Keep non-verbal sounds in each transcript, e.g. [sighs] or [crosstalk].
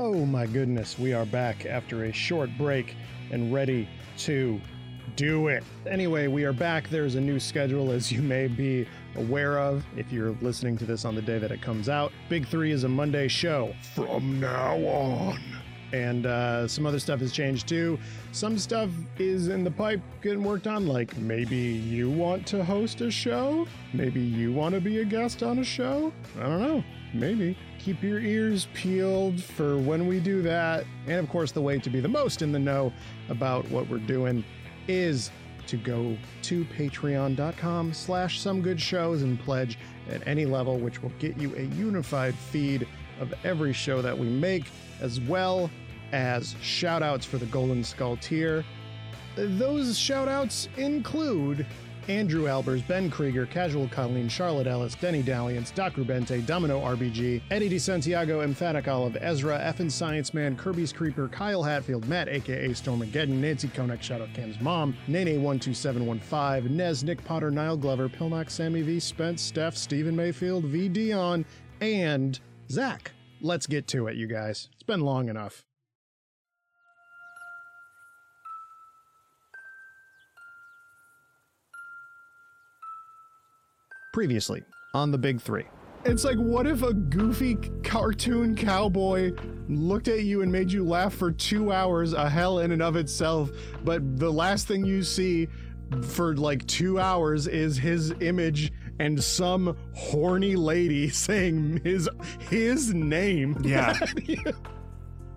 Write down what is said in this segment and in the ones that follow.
Oh my goodness, we are back after a short break and ready to do it. Anyway, we are back. There's a new schedule, as you may be aware of if you're listening to this on the day that it comes out. Big Three is a Monday show from now on. And uh, some other stuff has changed too. Some stuff is in the pipe getting worked on, like maybe you want to host a show? Maybe you want to be a guest on a show? I don't know. Maybe. Keep your ears peeled for when we do that. And of course, the way to be the most in the know about what we're doing is to go to patreon.com slash some good shows and pledge at any level which will get you a unified feed of every show that we make as well as shout outs for the golden skull tier those shout outs include Andrew Albers, Ben Krieger, Casual Colleen, Charlotte Ellis, Denny Dalliance, Doc Rubente, Domino RBG, Eddie DeSantiago, Emphatic Olive, Ezra, Effin Science Man, Kirby's Creeper, Kyle Hatfield, Matt aka Stormageddon, Nancy Konek, Shoutout Cam's Mom, Nene12715, Nez, Nick Potter, Niall Glover, Pilnock, Sammy V, Spence, Steph, Stephen Mayfield, V Dion, and Zach. Let's get to it, you guys. It's been long enough. Previously on the Big Three. It's like, what if a goofy cartoon cowboy looked at you and made you laugh for two hours, a hell in and of itself, but the last thing you see for like two hours is his image and some horny lady [laughs] saying his his name. Yeah. [laughs]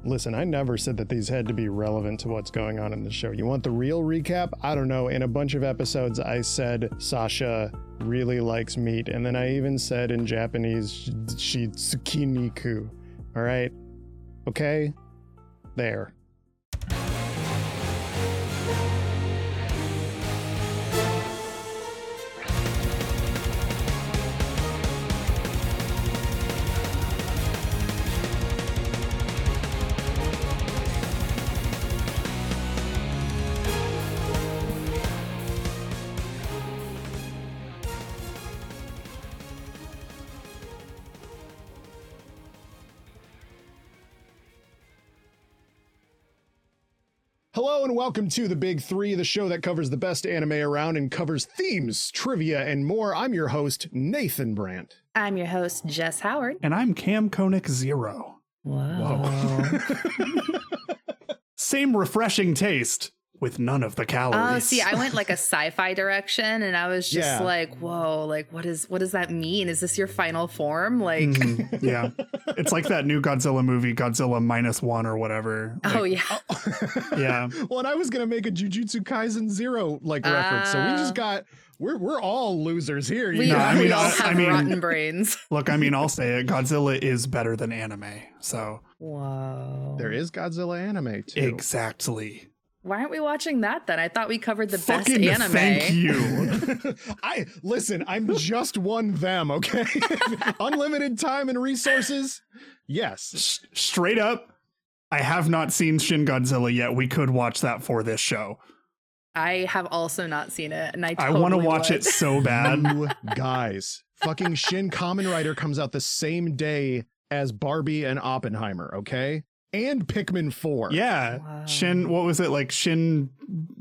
Listen, I never said that these had to be relevant to what's going on in the show. You want the real recap? I don't know. In a bunch of episodes, I said Sasha really likes meat, and then I even said in Japanese, she tsukiniku. All right? Okay? There. And welcome to the Big Three, the show that covers the best anime around and covers themes, trivia, and more. I'm your host, Nathan Brandt. I'm your host, Jess Howard. And I'm Cam Koenig Zero. Whoa. [laughs] Same refreshing taste with none of the calories. Oh, see, I went like a [laughs] sci-fi direction, and I was just Yeah. like, "Whoa! Like, what is what does that mean? Is this your final form? Like, Mhm, [laughs] yeah. It's like that new Godzilla movie, Godzilla minus one or whatever. oh yeah, [laughs] yeah. well, and I was gonna make a Jujutsu Kaisen Zero like reference, so we just Oh. got we're we're all losers here. you we, No. I mean, we all I- have I mean- rotten brains. Look, I mean, I'll say it. Godzilla is better than anime. So, Whoa! there is Godzilla anime too. exactly. Why aren't we watching that then? I thought we covered the Fucking best anime. thank you. [laughs] I listen. I'm just one them. Okay, [laughs] unlimited time and resources. Yes, S- straight up, I have not seen Shin Godzilla yet. We could watch that for this show. I have also not seen it, and I I want to watch would. it so bad. you guys. Fucking Shin Kamen Rider comes out the same day as Barbie and Oppenheimer. Okay, and Pikmin Four. Yeah. Wow. Shin, what was it like? Shin,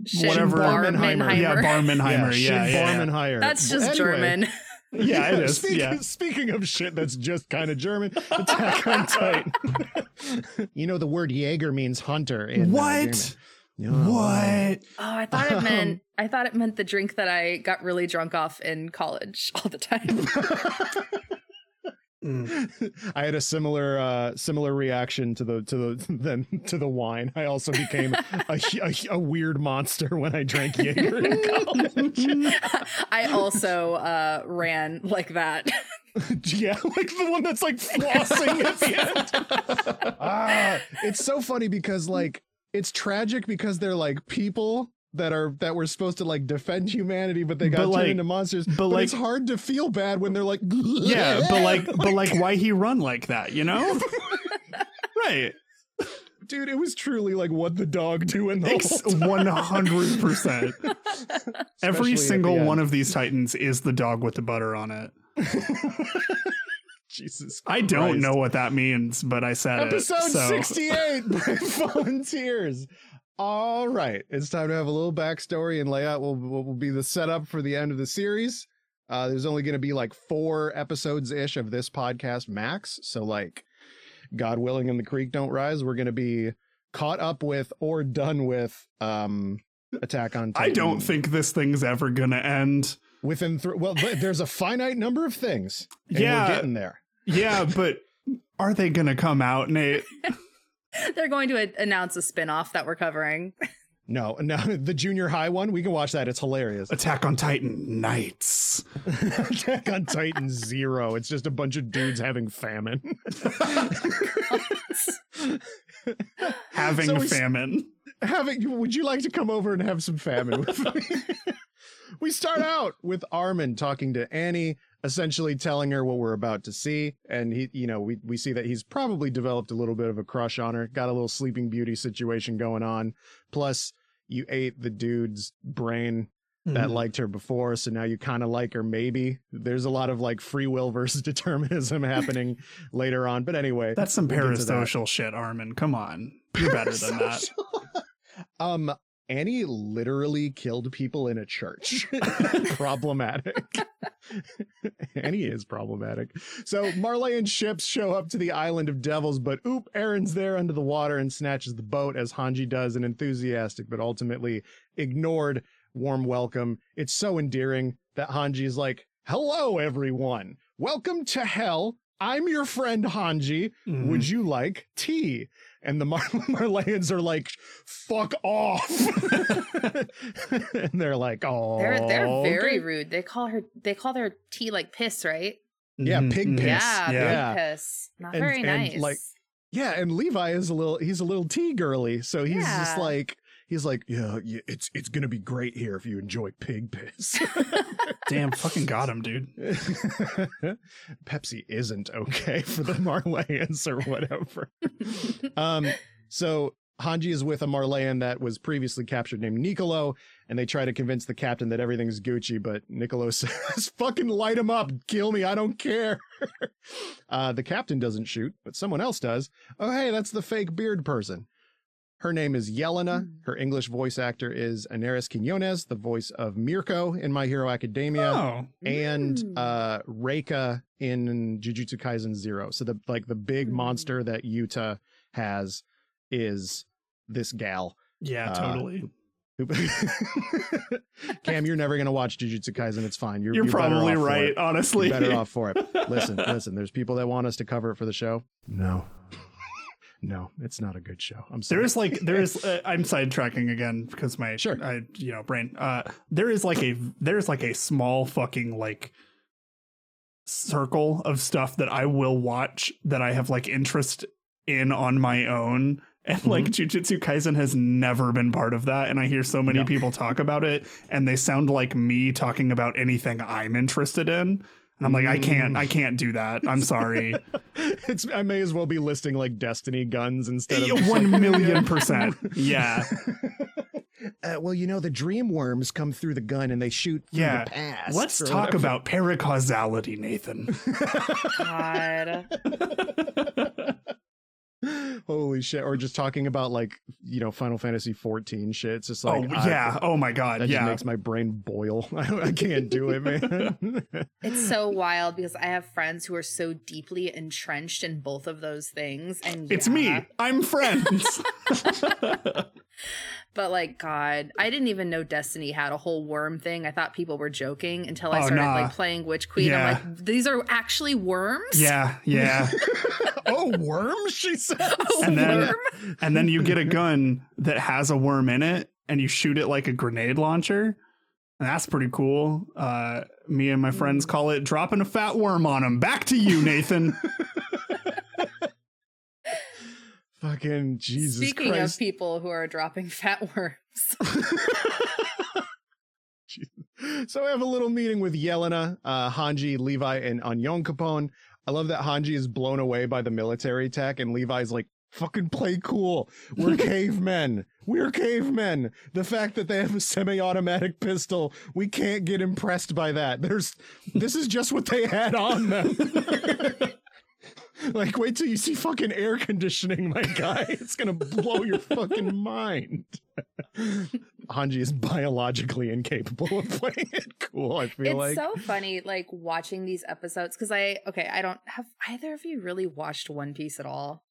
Shin whatever. Barmenheimer. Yeah, Barmenheimer. Barmenheimer. Shin Yeah, yeah, yeah. Barmenheimer. That's just Anyway, German. [laughs] Yeah, it is. Speaking, Yeah. speaking of shit that's just kind of German, Attack on Titan. [laughs] you know the word Jaeger means hunter. In, What? German. Yeah. What? Oh, I thought it Um, meant I thought it meant the drink that I got really drunk off in college all the time. [laughs] Mm. [laughs] I had a similar uh, similar reaction to the to the [laughs] then to the wine. I also became a, [laughs] a, a weird monster when I drank Jaeger in college. I also uh, ran like that. yeah, like the one that's like flossing at the end. ah, it's so funny because like it's tragic because they're like people that are that were supposed to like defend humanity, but they got But, turned like- into monsters. but, But, like- it's hard to feel bad when they're like, Yeah, but like, but like, [laughs] why he run like that? You know? [laughs] right. dude, it was truly like what the dog do in the whole. One hundred percent. [laughs] Every single one of these titans is the dog with the butter on it. Jesus. I don't know what that means, but I said Episode it. So 68 Brave Volunteers. All right. It's time to have a little backstory and layout will, will, will be the setup for the end of the series. Uh, there's only going to be like four episodes ish of this podcast max. So, like, God willing, and the creek don't rise, we're going to be caught up with or done with um, Attack on Titan. I don't think this thing's ever gonna end. within th- well, th- there's a finite number of things. And Yeah. we're getting there. Yeah, but are they gonna come out, Nate? [laughs] [laughs] They're going to a- announce a spin-off that we're covering. No, [laughs] no, the junior high one, we can watch that. It's hilarious. Attack on Titan Knights. [laughs] Attack on Titan Zero. It's just a bunch of dudes having famine. Having So we s- famine. having, would you like to come over and have some famine with me? we start out with Armin talking to Annie, essentially telling her what we're about to see. And he, you know, we, we see that he's probably developed a little bit of a crush on her, got a little sleeping beauty situation going on. Plus, you ate the dude's brain that Mhm. liked her before, so now you kind of like her. Maybe there's a lot of like free will [laughs] versus determinism happening [laughs] later on. But anyway, That's some we'll to that. parasocial shit, Armin. Come on. You're better than that. [laughs] um, Annie literally killed people in a church. [laughs] problematic. Annie is problematic. So Marleyan ships show up to the island of devils, but oop, Eren's there under the water and snatches the boat as Hanji does an enthusiastic but ultimately ignored warm welcome. It's so endearing that Hanji is like, "Hello, everyone. Welcome to hell. I'm your friend Hanji. Mhm. Would you like tea?" And the Mar- [laughs] Marleyans are like, "Fuck off!" [laughs] and they're like, "Oh, They're they're very okay." rude. They call her they call their tea like piss, right? Yeah, Mhm, pig mhm. piss. Yeah, yeah. pig piss. Not And- very and, nice. like, Yeah, and Levi is a little he's a little tea girly, so he's just like he's like, yeah, yeah, it's it's gonna be great here if you enjoy pig piss. [laughs] Damn, fucking got him, dude. [laughs] Pepsi isn't okay for the Marleyans or whatever. um, so Hanji is with a Marleyan that was previously captured named Nicolo, and they try to convince the captain that everything's Gucci, but Nicolo [laughs] says, fucking light him up, kill me, I don't care. uh, the captain doesn't shoot, but someone else does. Oh, hey, that's the fake beard person. Her name is Yelena. Hmm. Her English voice actor is Anairis Quiñones, the voice of Mirko in My Hero Academia Oh, and Mm. uh Rika in Jujutsu Kaisen Zero. So the like the big Mm. monster that Yuta has is this gal. yeah, Uh, totally. who- [laughs] Cam, you're never gonna watch Jujutsu Kaisen. It's fine. You're, You're, you're probably right, honestly. You're better off for it. [laughs] Listen, listen. There's people that want us to cover it for the show. No, no, it's not a good show. I'm sorry. There is like there is [laughs] uh, I'm sidetracking again because my Sure. I you know brain uh there is like a there's like a small fucking like circle of stuff that I will watch that I have like interest in on my own and like Jujutsu Kaisen has never been part of that and I hear so many No. people talk about it and they sound like me talking about anything I'm interested in and I'm like I can't Mm. I can't do that I'm sorry [laughs] it's. I may as well be listing like Destiny guns instead Yeah, of one [laughs] million percent [laughs] yeah uh, well, you know, the dream worms come through the gun and they shoot through Yeah. the past. Let's talk whatever. about paracausality, Nathan. God. [laughs] Holy shit! Or just talking about like you know Final Fantasy 14 shit. It's just like oh I- yeah. Oh my god. that Yeah. just makes my brain boil. I, [laughs] I can't do it, man. [laughs] It's so wild because I have friends who are so deeply entrenched in both of those things. And it's me. I'm friends. But like, God, I didn't even know Destiny had a whole worm thing. I thought people were joking until I Oh, started nah. like playing Witch Queen. Yeah. I'm like, these are actually worms. yeah. Yeah. [laughs] oh, worms! She says. A And then- worm? And then you get a gun that has a worm in it, and you shoot it like a grenade launcher. And that's pretty cool. Uh, me and my friends call it dropping a fat worm on him. Back to you, Nathan. [laughs] Fucking Jesus Speaking Christ! of people who are dropping [laughs] fat worms, [laughs] so I have a little meeting with Yelena, uh, Hanji, Levi, and Onyankopon. I love that Hanji is blown away by the military tech, and Levi's like, fucking play cool. We're [laughs] cavemen. We're cavemen. The fact that they have a semi-automatic pistol, we can't get impressed by that. There's this is just what they had on them. [laughs] Like, wait till you see fucking air conditioning, my guy. [laughs] It's gonna blow your fucking mind. [laughs] Hanji is biologically incapable of playing it cool. I feel it's like it's so funny, like watching these episodes because I okay, I don't have either of you really watched One Piece at all.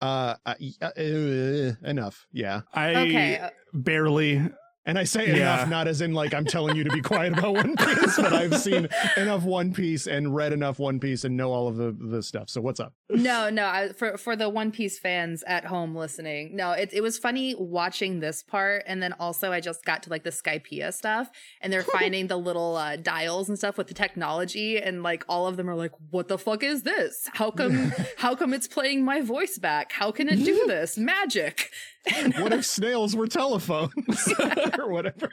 uh, uh, uh, uh, enough. Yeah, I Okay, uh, barely. And I say Yeah. enough not as in like I'm telling you to be quiet about One Piece, but I've seen enough One Piece and read enough One Piece and know all of the the stuff. So what's up? no, no, I, for for the One Piece fans at home listening, no, it it was funny watching this part, and then also I just got to like the Skypiea stuff, and they're [laughs] finding the little uh, dials and stuff with the technology, and like all of them are like, "What the fuck is this? How come? [laughs] how come it's playing my voice back? How can it do [laughs] this? Magic!" What if snails were telephones [laughs] or whatever?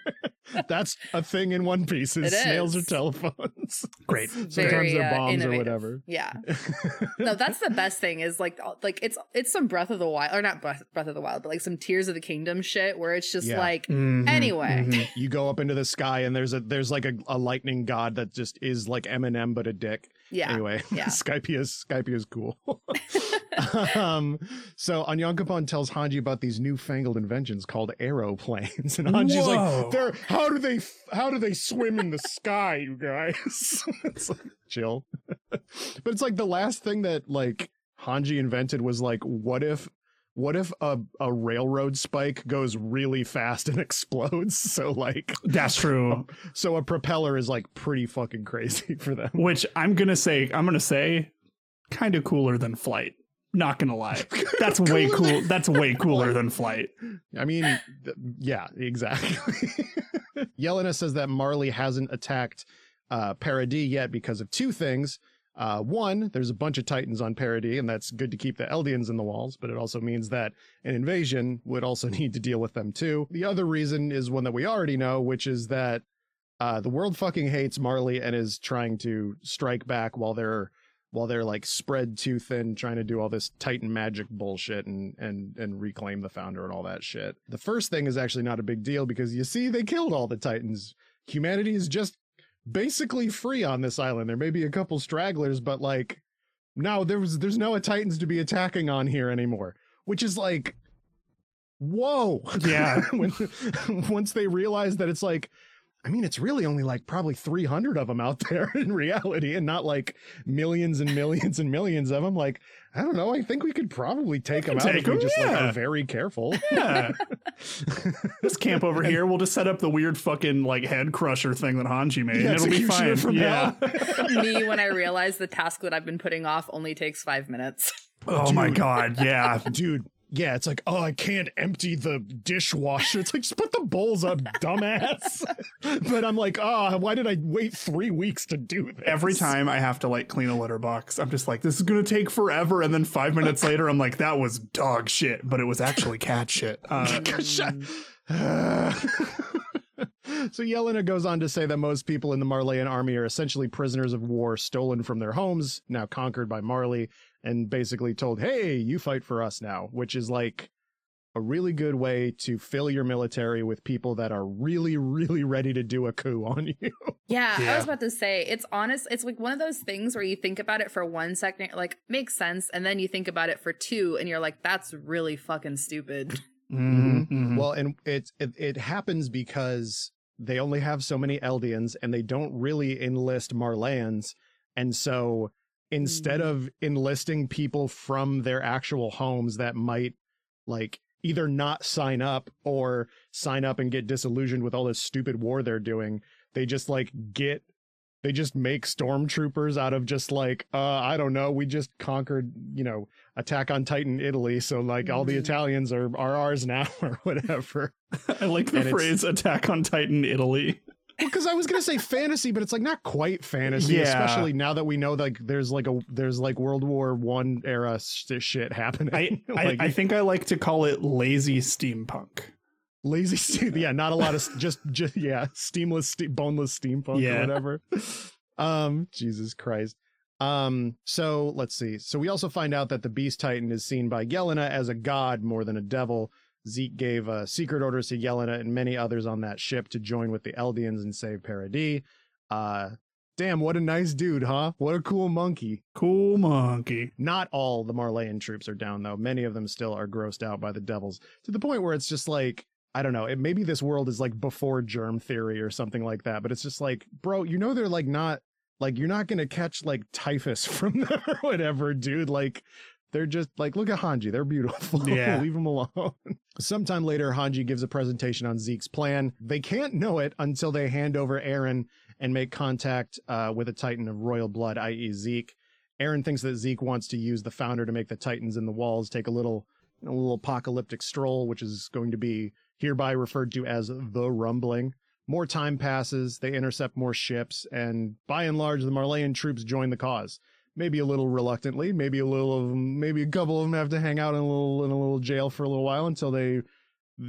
That's a thing in One Piece. Is It snails are is. telephones. [laughs] Great. Sometimes Very, they're uh, bombs or whatever. Yeah. [laughs] no, that's the best thing is like like it's it's some Breath of the Wild or not Breath, Breath of the Wild, but like some Tears of the Kingdom shit where it's just Yeah. like Mhm, Anyway. mhm. you go up into the sky and there's a there's like a, a lightning god that just is like Eminem but a dick. Yeah. Anyway, [laughs] yeah. Skype is Skype is cool. [laughs] [laughs] um, so Onyankopon tells Hanji about these newfangled inventions called aeroplanes, and Hanji's Whoa. like, "They're how do they how do they swim in the sky, you guys?" it's like chill, but it's like the last thing that like Hanji invented was like, what if what if a, a railroad spike goes really fast and [laughs] explodes? So like That's true. so a propeller is like pretty fucking crazy for them. Which I'm gonna say, I'm gonna say, kind of cooler than flight. Not gonna lie. That's way cool. That's way cooler [laughs] than flight. I mean, th- yeah, exactly. [laughs] Yelena says that Marley hasn't attacked uh, Paradis yet because of two things. Uh, one, there's a bunch of Titans on Paradis, and that's good to keep the Eldians in the walls, but it also means that an invasion would also [laughs] need to deal with them too. The other reason is one that we already know, which is that uh, the world fucking hates Marley and is trying to strike back while they're while they're like spread too thin trying to do all this titan magic bullshit and and and reclaim the founder and all that shit the first thing is actually not a big deal because you see they killed all the titans humanity is just basically free on this island there may be a couple stragglers but like no there was there's no titans to be attacking on here anymore which is like whoa Yeah. [laughs] when [laughs] once they realize that it's like I mean, it's really only like probably 300 of them out [laughs] there in reality and not like millions and millions and millions of them. Like, I don't know. I think we could probably take them can out take if we 'em, just like yeah. are very careful. Yeah. [laughs] this camp over here, we'll just set up the weird fucking like head crusher thing that Hanji made. Yeah, and it'll be fine. from yeah. hell. [laughs] Me when I realize the task that I've been putting off only takes five minutes. Oh my god. Yeah. Dude, yeah, it's like, oh, I can't empty the dishwasher. It's like, just put the bowls up, [laughs] dumbass. but I'm like, oh, why did I wait three weeks to do this? Every time I have to like clean a litter box, I'm just like, this is gonna take forever. And then five minutes later, I'm like, that was dog shit, but it was actually cat shit. [laughs] Uh, [laughs] so Yelena goes on to say that most people in the Marleyan army are essentially prisoners of war stolen from their homes, now conquered by Marley, and basically told, hey, you fight for us now, which is like a really good way to fill your military with people that are really, really ready to do a coup [laughs] on you. Yeah, I was about to say it's honest. It's like one of those things where you think about it for one second, like makes sense, and then you think about it for two, and you're like, that's really fucking stupid. [laughs] mhm, mhm. Well, and it, it it happens because they only have so many Eldians and they don't really enlist Marleyans. And so instead Mm. of enlisting people from their actual homes that might like either not sign up or sign up and get disillusioned with all this stupid war they're doing, they just like get they just make stormtroopers out of just like uh I don't know, we just conquered, you know, Attack on Titan Italy, so like all the Mhm. Italians are are ours now [laughs] or whatever. [laughs] I like the and phrase "Attack on Titan, Italy." Because I was gonna say fantasy, but it's like not quite fantasy, Yeah. especially now that we know like there's like a there's like World War One era sh- shit happening. I, [laughs] I, like I think I like to call it lazy steampunk. lazy, steam, [laughs] yeah, not a lot of just just yeah, steamless, ste- boneless steampunk Yeah. or whatever. Um, Jesus Christ. Um, so let's see. So we also find out that the Beast Titan is seen by Yelena as a god more than a devil. Zeke gave uh, secret orders to Yelena and many others on that ship to join with the Eldians and save Paradis. Uh, Damn, what a nice dude, huh? What a cool monkey. Cool monkey. Not all the Marleyan troops are down, though. Many of them still are grossed out by the devils to the point where it's just like, I don't know. It, maybe this world is like before germ theory or something like that, but it's just like, bro, you know, they're like not like you're not gonna catch like typhus [laughs] from them or whatever, dude. Like they're just like, look at Hanji. They're beautiful. [laughs] Yeah. Leave them alone. Sometime later, Hanji gives a presentation on Zeke's plan. They can't know it until they hand over Eren and make contact uh, with a Titan of royal blood, i.e., Zeke. Eren thinks that Zeke wants to use the founder to make the Titans in the walls take a little, a little apocalyptic stroll, which is going to be hereby referred to as the rumbling. More time passes, they intercept more ships, and by and large, the Marleyan troops join the cause. Maybe a little reluctantly, maybe a little of maybe a couple of them have to hang out in a little in a little jail for a little while until they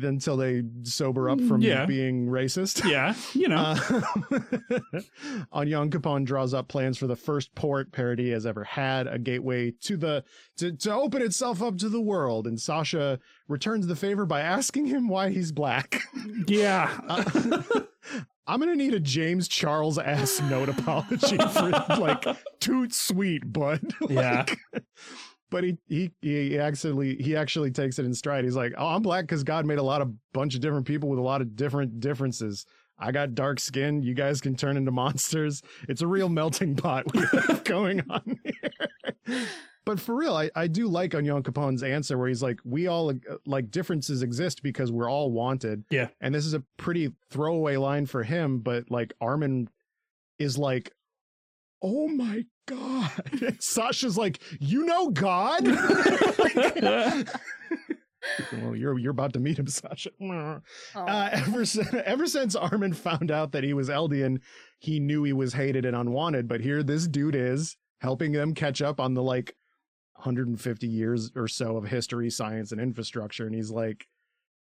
until they sober up from Yeah. being racist. Yeah, you know. [laughs] Uh, [laughs] Onyankopon draws up plans for the first port Paradis has ever had, a gateway to the to, to open itself up to the world. And Sasha returns the favor by asking him why he's black. yeah. [laughs] Uh, I'm gonna need a James Charles ass note [laughs] apology for like too sweet, bud. [laughs] Yeah. But he, he he accidentally he actually takes it in stride. He's like, "Oh, I'm black because God made a lot of bunch of different people with a lot of different differences. I got dark skin. You guys can turn into monsters. It's a real melting pot we have [laughs] going on here." But for real, I, I do like Onion Capone's answer where he's like, "We all uh, like differences exist because we're all wanted." Yeah. and this is a pretty throwaway line for him, but like Armin is like, "Oh my god!" [laughs] Sasha's like, "You know God." [laughs] well, you're you're about to meet him, Sasha. Oh. [laughs] Uh, ever since ever since Armin found out that he was Eldian, he knew he was hated and unwanted. But here, this dude is helping them catch up on the like 150 years or so of history, science, and infrastructure. And he's like,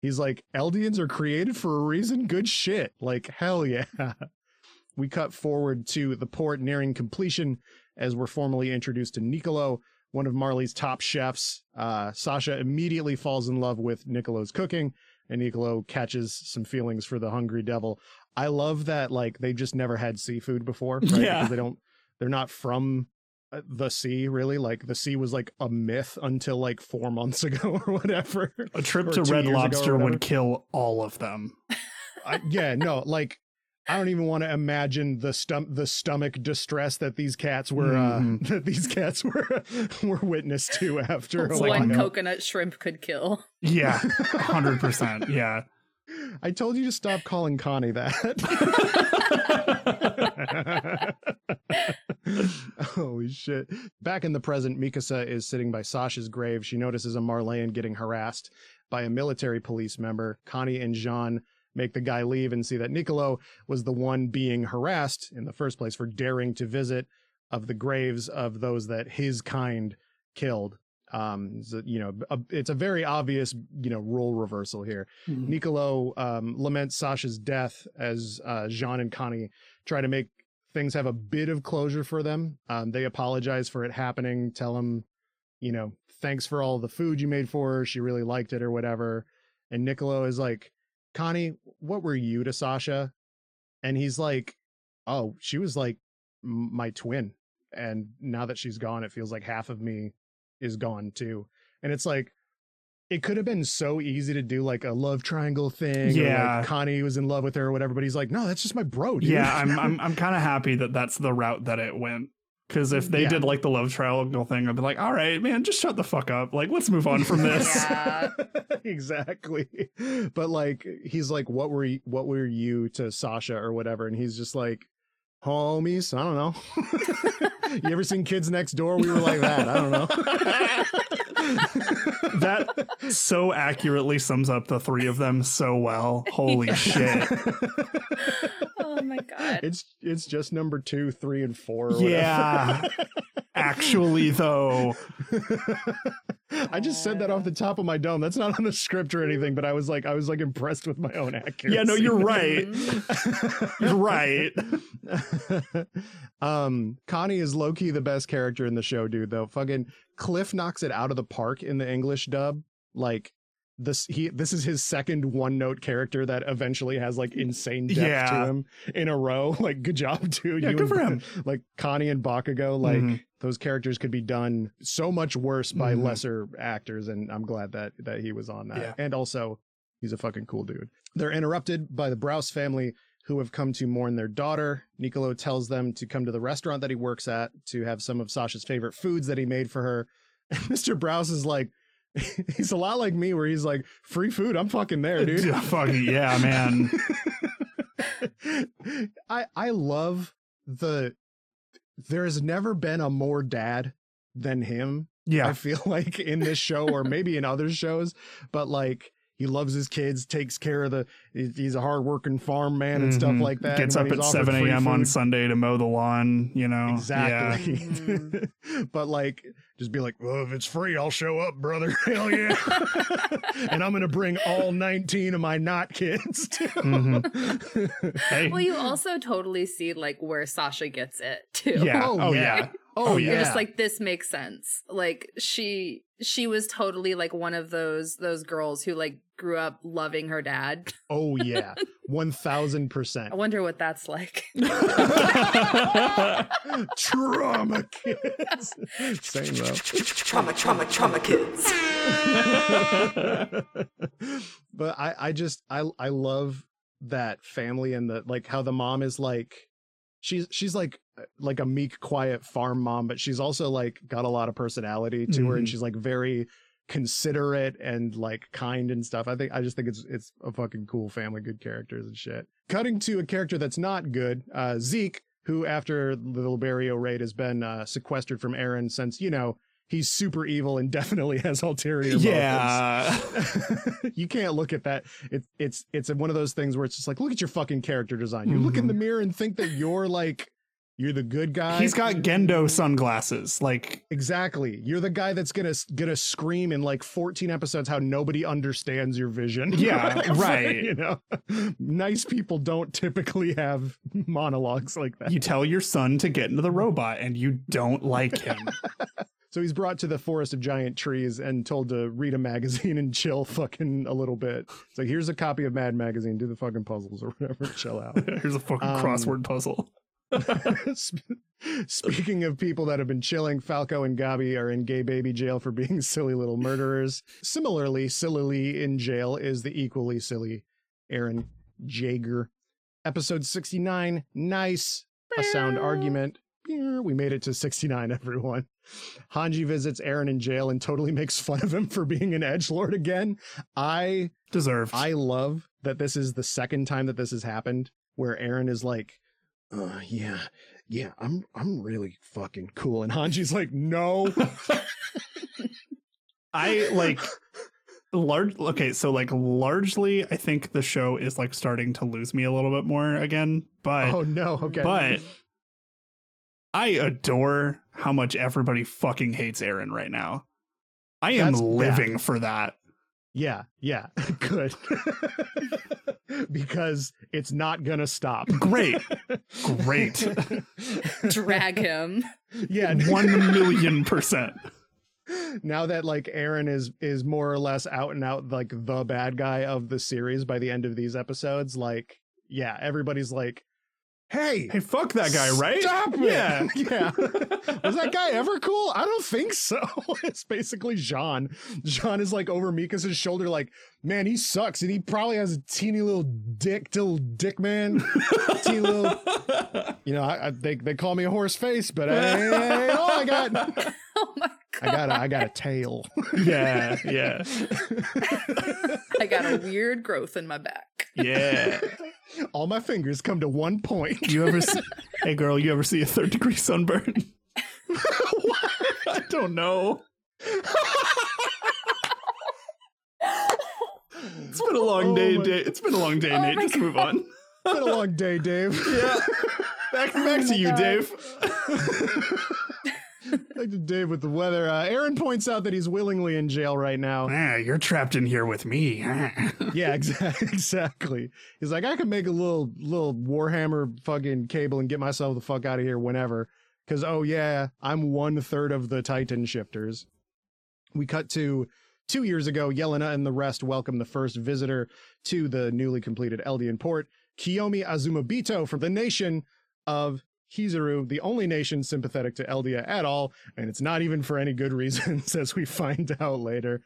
he's like, Eldians are created for a reason. Good shit. Like hell yeah. [laughs] we cut forward to the port nearing completion as we're formally introduced to Nicolo, one of Marley's top chefs. Uh, Sasha immediately falls in love with Nicolo's cooking, and Nicolo catches some feelings for the hungry devil. I love that, like, they just never had seafood before. Right? Yeah. Because they don't, they're not from the sea, really. Like, the sea was like a myth until like four [laughs] months ago or whatever. A trip to Red years ago or Lobster would kill all of them. I, yeah, no, like I don't even want to imagine the stum- the stomach distress that these cats were uh, Mhm. [laughs] that these cats were [laughs] were witness to after one while. coconut shrimp could kill. Yeah, 100%. Yeah. I told you to stop calling Connie that. [laughs] Holy shit. Back in the present, Mikasa is sitting by Sasha's grave. She notices a Marleyan getting harassed by a military police member. Connie and Jean make the guy leave and see that Nicolo was the one being harassed in the first place for daring to visit of the graves of those that his kind killed. Um, so, you know, a, it's a very obvious, you know, role reversal here. Nicolo um, laments Sasha's death as uh, Jean and Connie try to make things have a bit of closure for them. Um, they apologize for it happening, tell him, you know, thanks for all the food you made for her. She really liked it or whatever. And Nicolo is like, Connie, what were you to Sasha? And he's like, oh, she was like m- my twin. And now that she's gone, it feels like half of me is gone too. And it's like, it could have been so easy to do like a love triangle thing. or, Yeah. like Connie was in love with her or whatever, but he's like, no, that's just my bro, dude. Yeah, I'm [laughs] I'm I'm kind of happy that that's the route that it went. Because if they Yeah. did like the love triangle thing, I'd be like, all right, man, just shut the fuck up. Like, let's move on from this. Yeah. [laughs] exactly. But like he's like, what were you, what were you to Sasha or whatever? And he's just like, homies. I don't know. [laughs] you ever seen Kids Next Door? We were like that. I don't know. [laughs] that so accurately sums up the three of them so well. Holy Yeah. [laughs] shit. Oh my god. It's it's just number two, three, and four. Or Yeah. Actually, though. [laughs] I just said that off the top of my dome. That's not on the script or anything, but I was like, I was like impressed with my own accuracy. Yeah, no, you're right. [laughs] You're right. [laughs] um, Connie is low key the best character in the show, dude. Though fucking Cliff knocks it out of the park in the English dub. Like this he this is his second one note character that eventually has like insane depth Yeah. to him in a row. [laughs] Like good job, dude. Yeah, You good and- for him. Like Connie and Bakugo, like Mhm. those characters could be done so much worse by Mhm. lesser actors, and I'm glad that that he was on that. Yeah. And also, he's a fucking cool dude. They're interrupted by the Braus family, who have come to mourn their daughter. Nicolo tells them to come to the restaurant that he works at to have some of Sasha's favorite foods that he made for her. [laughs] And Mr. Braus is like, [laughs] he's a lot like me, where he's like, free food, I'm fucking there, dude. [laughs] Yeah, fucking yeah, man. [laughs] I I love the there has never been a more dad than him. Yeah. I feel like in this show or maybe in other shows, but like he loves his kids, takes care of the he- he's a hardworking farm man and stuff Mhm. like that. Gets up at seven a.m. on Sunday to mow the lawn. You know, Exactly. Mhm. [laughs] but like just be like, well, if it's free, I'll show up, brother. [laughs] Hell yeah. [laughs] and I'm gonna bring all 19 of my not kids too. Mhm. Hey, well, you also totally see like where Sasha gets it too. yeah. Oh, Oh, yeah. yeah. Oh, yeah. You're just like this makes sense. Like she she was totally like one of those those girls who like grew up loving her dad. oh yeah. [laughs] One thousand percent. I wonder what that's like. [laughs] Trauma kids. Same though. Trauma, trauma, trauma kids. [laughs] but I, I just I I love that family and the like how the mom is like she's she's like like a meek quiet farm mom but she's also like got a lot of personality to her and Mhm. she's like very considerate and like kind and stuff i think i just think it's it's a fucking cool family good characters and shit cutting to a character that's not good uh zeke who after the Liberio raid has been uh sequestered from eren since you know he's super evil and [laughs] definitely has ulterior motives yeah. [laughs] you can't look at that. It's it's it's one of those things where it's just like, look at your fucking character design. You look in Mhm. the mirror and think that you're like you're the good guy. He's got Gendo sunglasses. Like, exactly. You're the guy that's gonna gonna scream in like 14 episodes how nobody understands your vision. Yeah, [laughs] right. you know, [laughs] nice people don't typically have [laughs] monologues like that. you tell your son to get into the robot and you don't like him. So he's brought to the forest of giant trees and told to read a magazine and chill fucking a little bit. It's like, here's a copy of Mad Magazine. Do the fucking puzzles or whatever. Chill out. Here's a fucking Um, crossword puzzle. [laughs] Sp- Speaking of people that have been chilling, Falco and Gabi are in gay baby jail for being [laughs] silly little murderers. Similarly, sillily in jail is the equally silly Eren Jaeger. Episode 69, nice. A sound argument. We made it to 69, everyone. Hanji visits Eren in jail and totally makes fun of him for being an edge lord again. I deserve. I love that this is the second time that this has happened where Eren is like, uh, yeah, yeah, I'm I'm really fucking cool. And Hanji's like, no. [laughs] I like large okay, so like largely I think the show is like starting to lose me a little bit more again, but oh no, okay. but I adore how much everybody fucking hates Eren right now. I am That's bad. living for that. Yeah, yeah, [laughs] good. [laughs] because it's not gonna stop. Great. Great. [laughs] Drag him. yeah. One million percent. now that like Eren is is more or less out and out like the bad guy of the series by the end of these episodes, like yeah, everybody's like, hey, Hey, fuck that guy, right? Stop it. Yeah. [laughs] yeah. Was that guy ever cool? I don't think so. [laughs] it's basically Jean. Jean is like over Mika's shoulder, like, man, he sucks. And he probably has a teeny little dick, little dick man. [laughs] teeny little, you know, I, I, they, they call me a horse face, but hey, all I got, [laughs] Oh my I got, a, I got a tail. [laughs] yeah, yeah. [laughs] I got a weird growth in my back. Yeah. all my fingers come to one point. You ever see, Hey girl, you ever see a third degree sunburn? I don't know. It's been a long Oh day, my- Dave. It's been a long day, Oh Nate. my Just move on. It's been a long day, Dave. Yeah. Back back to oh you, God. Dave. Back to Dave with the weather. Uh, Eren points out that he's willingly in jail right now. [laughs] Ah, you're trapped in here with me. [laughs] Yeah, exactly. [laughs] Exactly. He's like, I can make a little little Warhammer fucking cable and get myself the fuck out of here whenever. Because oh yeah, I'm one third of the Titan shifters. We cut to Two years ago, Yelena and the rest welcome the first visitor to the newly completed Eldian port, Kiyomi Azumabito from the nation of Hizuru, the only nation sympathetic to Eldia at all, and it's not even for any good [laughs] reasons, as we find out later.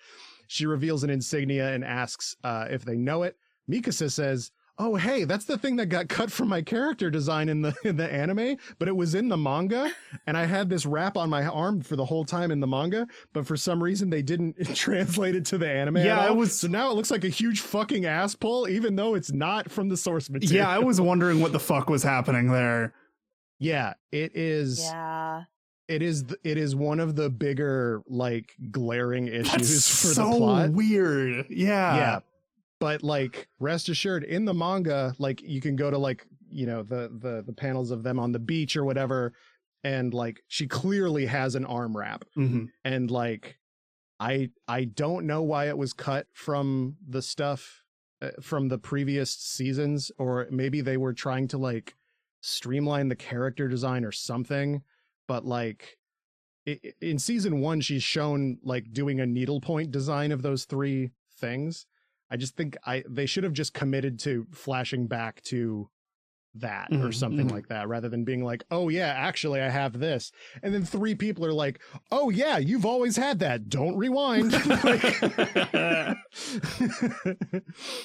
She reveals an insignia and asks uh, if they know it. Mikasa says, "Oh, hey, that's the thing that got cut from my character design in the [laughs] in the anime, but it was in the manga, and I had this wrap on my arm for the whole time in the manga, but for some reason they didn't [laughs] translate it to the anime. Yeah, I was- So now it looks like a huge fucking ass pull, even though it's not from the source material. Yeah, I was wondering what the fuck was happening there. Yeah, it is. Yeah. It is. th- It is one of the bigger, like, glaring issues That's [laughs] for so the plot. weird. Yeah. yeah but like rest assured in the manga like you can go to like you know the the the panels of them on the beach or whatever and like she clearly has an arm wrap Mhm. and like i i don't know why it was cut from the stuff uh, from the previous seasons or maybe they were trying to like streamline the character design or something but like in season 1 she's shown like doing a needlepoint design of those three things. I just think i they should have just committed to flashing back to that or Mhm, something mhm. like that rather than being like oh yeah actually i have this. And then three people are like oh yeah you've always had that. Don't rewind. [laughs] Like- [laughs]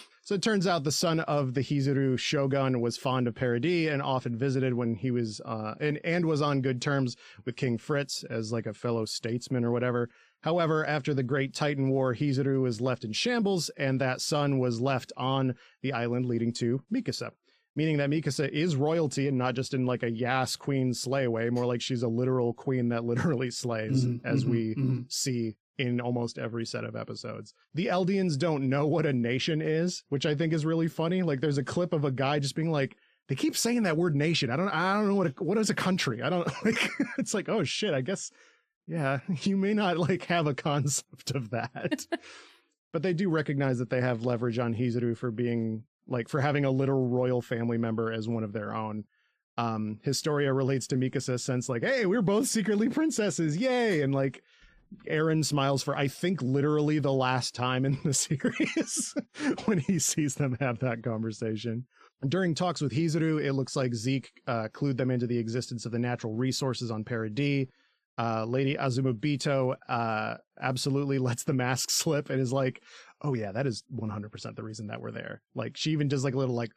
[laughs] so it turns out the son of the hizuru shogun was fond of paradis and often visited when he was uh and and was on good terms with king fritz as like a fellow statesman or whatever however after the great titan war hizuru was left in shambles and that son was left on the island leading to mikasa meaning that Mikasa is royalty and not just in like a Yas queen slay way, more like she's a literal queen that [laughs] literally slays, Mhm, as mhm, we mhm. see in almost every set of episodes. The Eldians don't know what a nation is, which I think is really funny. Like there's a clip of a guy just being like, they keep saying that word nation. I don't I don't know what a, what is a country. I don't [laughs] like it's like, oh shit, I guess yeah, [laughs] you may not like have a concept of that. [laughs] but they do recognize that they have leverage on Hizuru for being like for having a literal royal family member as one of their own. Um, Historia relates to Mikasa sense like, hey, we're both secretly princesses, yay! And like Eren smiles for I think literally the last time in the [laughs] series [laughs] when he sees them have that conversation. During talks with Hizuru, it looks like Zeke uh, clued them into the existence of the natural resources on Paradis. Uh, Lady Azumabito uh, absolutely [laughs] lets the mask slip and is like, "Oh yeah, that is 100% the reason that we're there." Like she even does like a little like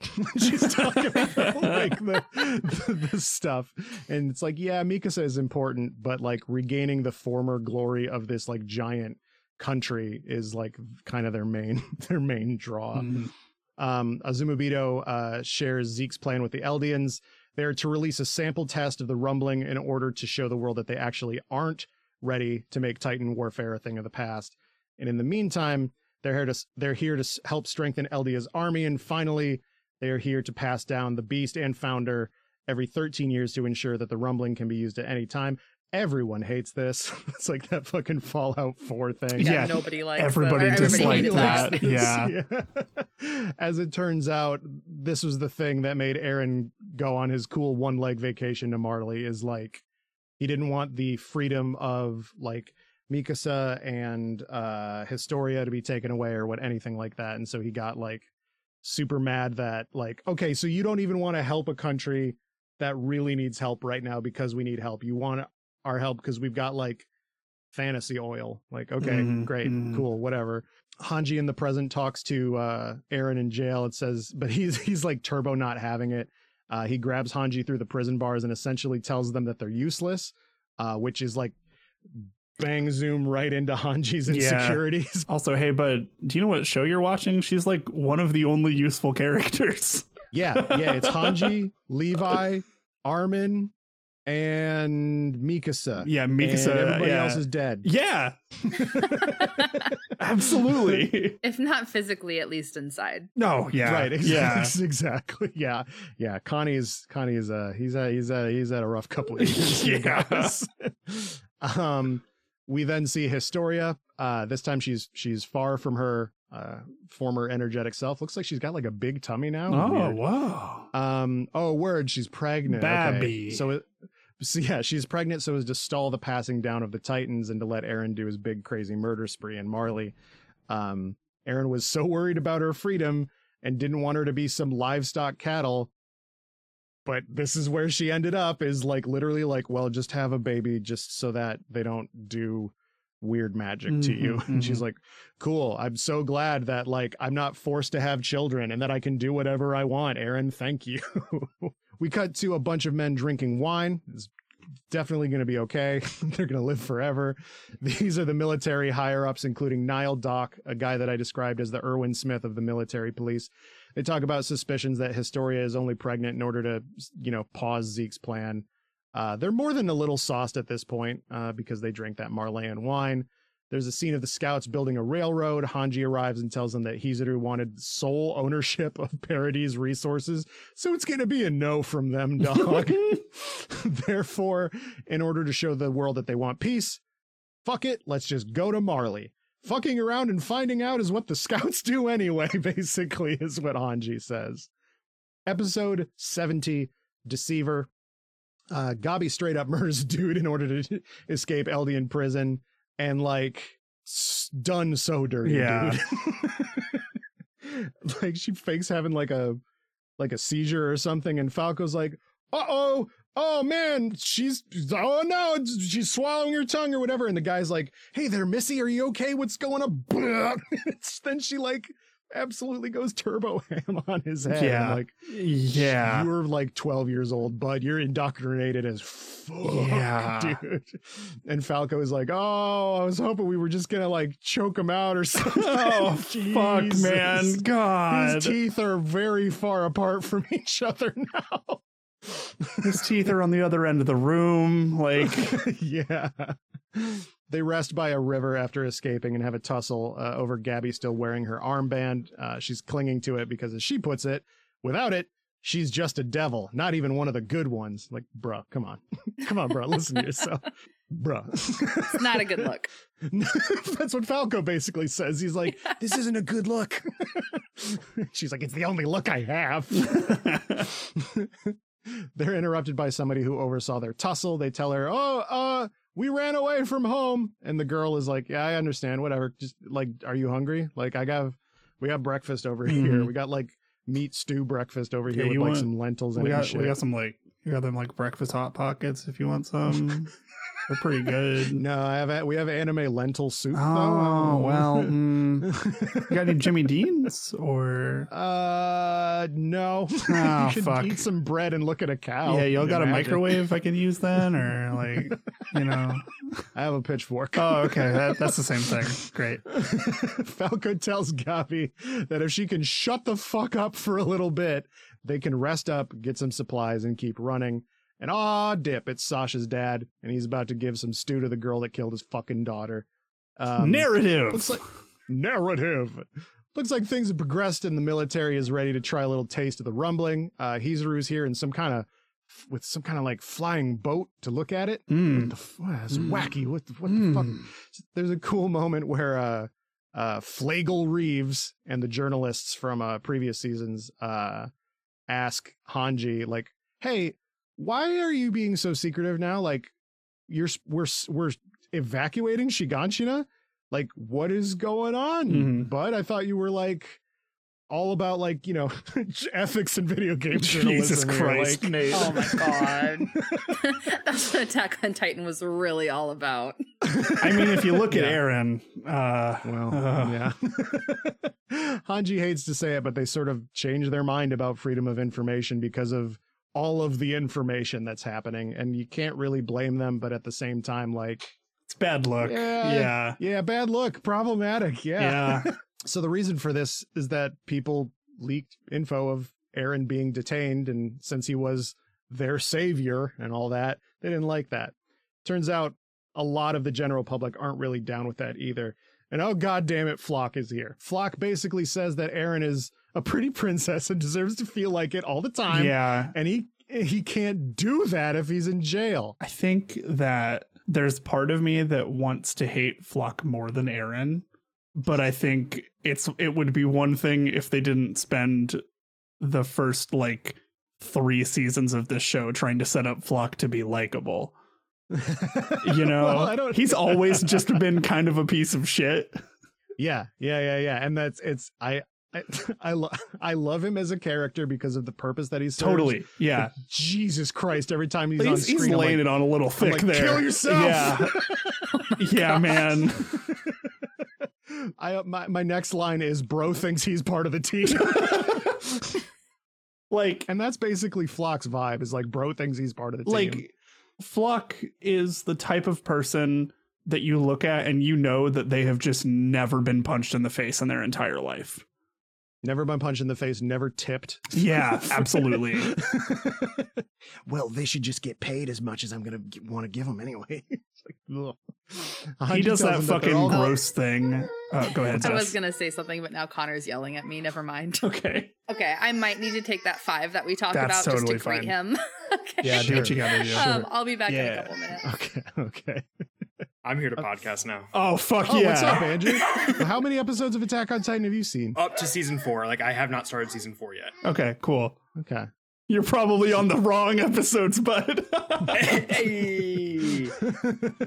[laughs] she's talking about [laughs] like the, the the stuff, and it's like, yeah, Mikasa is important, but like regaining the former glory of this like giant country is like kind of their main [laughs] their main draw. Mhm. Um, Azumabito uh, shares Zeke's plan with the Eldians. They're to release a sample test of the rumbling in order to show the world that they actually aren't ready to make Titan warfare a thing of the past. And in the meantime, they're here to they're here to help strengthen Eldia's army. And finally, they are here to pass down the Beast and Founder every 13 years to ensure that the rumbling can be used at any time. Everyone hates this. [laughs] it's like that fucking Fallout 4 thing. Yeah, Yeah, nobody likes everybody that. Or disliked that. Yeah. Yeah. [laughs] As it turns out, this was the thing that made Eren go on his cool one leg vacation to Marley is like he didn't want the freedom of like Mikasa and uh Historia to be taken away or what anything like that. And so he got like super mad that like, okay, so you don't even want to help a country that really needs help right now because we need help. You want our help because we've got like fantasy oil. Like, okay, Mhm, great, mhm. cool, whatever. Hanji in the present talks to uh Eren in jail. It says, but he's [laughs] he's like turbo not having it. Uh, he grabs Hanji through the prison bars and essentially tells them that they're useless, uh, which is like bang zoom right into Hanji's Yeah. insecurities. [laughs] Also, hey, but do you know what show you're watching? She's like one of the only useful characters. yeah, yeah, it's Hanji, [laughs] Levi, Armin, and Mikasa. Yeah, Mikasa. and everybody yeah. else is dead. Yeah, [laughs] absolutely. if not physically, at least inside. No, yeah, Right, yeah. exactly, exactly. Yeah, yeah. Connie's Connie's uh he's a he's a he's at a rough couple of years. you Yeah. guys. um, we then see Historia. Uh, this time she's she's far from her uh former energetic self. Looks like she's got like a big tummy now. Oh, Weird. wow. Um. Oh, word. She's pregnant. Okay. So it, So yeah, she's pregnant so as to stall the passing down of the Titans and to let Eren do his big crazy murder spree. And Marley, um, Eren was so worried about her freedom and didn't want her to be some livestock cattle. But this is where she ended up is like literally like, well, just have a baby just so that they don't do weird magic to you. Mhm, [laughs] And she's mhm. like, cool. I'm so glad that like I'm not forced to have children and that I can do whatever I want. Eren, thank you. [laughs] we cut to a bunch of men drinking wine. It's definitely going to be okay. [laughs] They're going to live forever. These are the military higher ups, including Nile Dok, a guy that I described as the Erwin Smith of the military police. They talk about suspicions that Historia is only pregnant in order to, you know, pause Zeke's plan. Uh, they're more than a little sauced at this point uh, because they drink that Marleyan wine. There's a scene of the scouts building a railroad. Hanji arrives and tells them that Hizuru wanted sole ownership of [laughs] Paradis resources, so it's going to be a no from them, [laughs] dog. [laughs] Therefore, in order to show the world that they want peace, fuck it, let's just go to Marley. Fucking around and finding out is what the scouts do anyway, basically, is what Hanji says. Episode 70 Deceiver. Uh, Gabi straight up murders a dude in order to escape Eldian prison and like s- done so dirty, Yeah. dude. [laughs] like she fakes having like a like a seizure or something, and Falco's like, "Uh oh, oh man, she's oh no, she's swallowing her tongue or whatever." And the guy's like, "Hey there, Missy, are you okay? What's going on?" [laughs] Then she like absolutely goes turbo [laughs] ham on his head. I'm Yeah. like yeah. you're like 12 years old, bud. You're indoctrinated as fuck, Yeah. dude. And Falco is like, oh, I was hoping we were just gonna like choke him out or [laughs] something. Oh fuck, man! God, His teeth are very far apart from [laughs] each other now. his teeth are on the other end of the room. Like, yeah. They rest by a river after escaping and have a tussle uh, over Gabi still wearing her armband. Uh, she's clinging to it because, as she puts it, without it, she's just a devil, not even one of the good ones. Like, bruh, come on. [laughs] come on, bruh, listen to yourself. Bruh. It's not a good look. [laughs] That's what Falco basically says. He's like, this isn't a good look. [laughs] she's like, it's the only look I have. They're interrupted by somebody who oversaw their tussle. They tell her, "Oh, uh, we ran away from home." And the girl is like, "Yeah, I understand. Whatever. Just like, are you hungry? Like, I got, we got breakfast over here. Mhm. We got like meat stew breakfast over here Yeah, with you like want- some lentils we and got shit." we got some like we got them like breakfast hot pockets if you want some. [laughs] They're pretty good. no, I have we have anime lentil soup. Oh though. well, [laughs] mm, you got any Jimmy Deans or? Uh, no. [laughs] Oh, you can fuck. eat some bread and look at a cow. yeah, y'all got a microwave I could use then, or [laughs] like, you know? I have a pitchfork. Oh, okay, that, that's the same thing. Great. Falco tells Gabi that if she can shut the fuck up for a little bit, they can rest up, get some supplies, and keep running. And aw, dip, it's Sasha's dad, and he's about to give some stew to the girl that killed his fucking daughter. Um, Narrative. looks like narrative. Looks like things have progressed, and the military is ready to try a little taste of the rumbling. Uh, Hizuru's here in some kind of with some kind of like flying boat to look at it. What Mm. the f- that's Mm. wacky. What the, what the fuck? Mm. there's a cool moment where uh uh Flegel Reeves and the journalists from uh previous seasons uh ask Hanji like, "Hey, why are you being so secretive now? Like you're we're we're evacuating Shiganshina? Like what is going on, Mhm. bud? I thought you were like all about like, you know, [laughs] ethics and video games. Jesus Christ, like- Nate. Oh my [laughs] god. [laughs] That's what Attack on Titan was really all about. I mean, if you look at Eren, uh, Well, uh, yeah. Hanji hates to say it, but they sort of change their mind about freedom of information because of all of the information that's happening. And you can't really blame them, but at the same time, like, it's bad luck. Yeah. Yeah. yeah, bad look, problematic. Yeah. Yeah. [laughs] So the reason for this is that people leaked info of Eren being detained, and since he was their savior and all that, they didn't like that. Turns out a lot of the general public aren't really down with that either. And oh god damn it, Floch is here. Floch basically says that Eren is a pretty princess and deserves to feel like it all the time. Yeah. And he he can't do that if he's in jail. I think that there's part of me that wants to hate Floch more than Eren, but I think it's it would be one thing if they didn't spend the first like three seasons of this show trying to set up Floch to be likable. You [laughs] know, Well, I don't- he's always just [laughs] been kind of a piece of shit. Yeah, yeah, yeah, yeah. And that's it's I I [laughs] I, lo- I love him as a character because of the purpose that he's Totally. Yeah. Jesus Christ! Every time he's, He's, on he's, screen, I'm laying like, it on a little thick like, there. kill yourself. Yeah. [laughs] yeah, man. I my my next line is, "Bro thinks he's part of the team," [laughs] Like and that's basically Floch's vibe. Is like, bro thinks he's part of the team. like Flock is the type of person that you look at and you know that they have just never been punched in the face in their entire life. Never been punched in the face, never tipped. Yeah, absolutely. [laughs] well, they should just get paid as much as I'm gonna want to give them anyway. [laughs] Like, he does that them they're fucking all- gross thing. Uh, go ahead, I was gonna say something, but now Connor's yelling at me. Never mind. [laughs] Okay. Okay, I might need to take that five that we talked That's about totally just to greet him. okay. Yeah, do what you gotta do. Um, I'll be back in a couple minutes. Okay, okay. I'm here to uh, podcast now. Oh fuck Oh, yeah! what's up, Andrew? [laughs] How many episodes of Attack on Titan have you seen? Up to season four. Like I have not started season four yet. Okay, cool. Okay. You're probably on the wrong episodes, bud. [laughs] hey,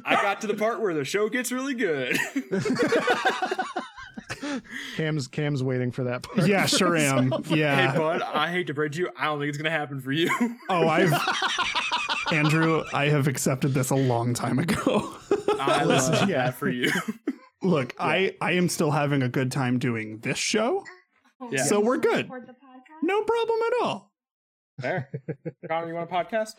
I got to the part where the show gets really good. [laughs] [laughs] Kam's Kam's waiting for that part. yeah, sure [laughs] am. hey, Yeah. bud, I hate to break to you. I don't think it's gonna happen for you. [laughs] Oh, I've Andrew, I have accepted this a long time ago. I love yeah. that for you. Look, I I am still having a good time doing this show, Yeah. so we're good. No problem at all. There, Connor, you want a podcast?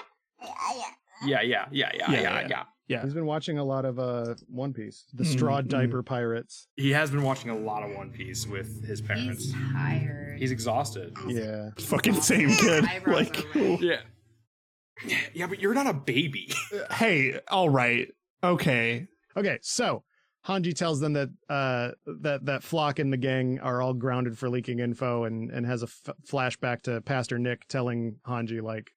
Yeah, yeah, yeah, yeah, Yeah, yeah, yeah. Yeah. Yeah. He's been watching a lot of uh One Piece, the Mm, Straw mm. Diaper Pirates. He has been watching a lot of One Piece with his parents. He's tired. He's exhausted. Yeah. [laughs] Fucking same kid. Eyebrows [laughs] Like, are red. Yeah. Yeah, but you're not a baby. [laughs] hey, all right. Okay. Okay, so Hanji tells them that uh that that Floch and the gang are all grounded for leaking info, and and has a f- flashback to Pastor Nick telling Hanji like.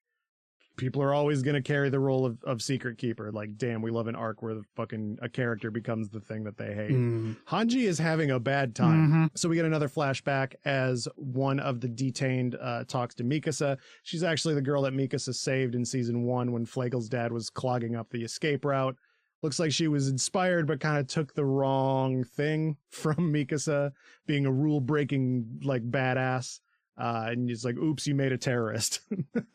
People are always going to carry the role of, of secret keeper. Like, damn, we love an arc where the fucking a character becomes the thing that they hate. Mm. Hanji is having a bad time. Mhm. So we get another flashback as one of the detained uh, talks to Mikasa. She's actually the girl that Mikasa saved in season one when Flegel's dad was clogging up the escape route. Looks like she was inspired, but kind of took the wrong thing [laughs] from Mikasa being a rule breaking like badass. Uh, and he's like, oops, you made a terrorist.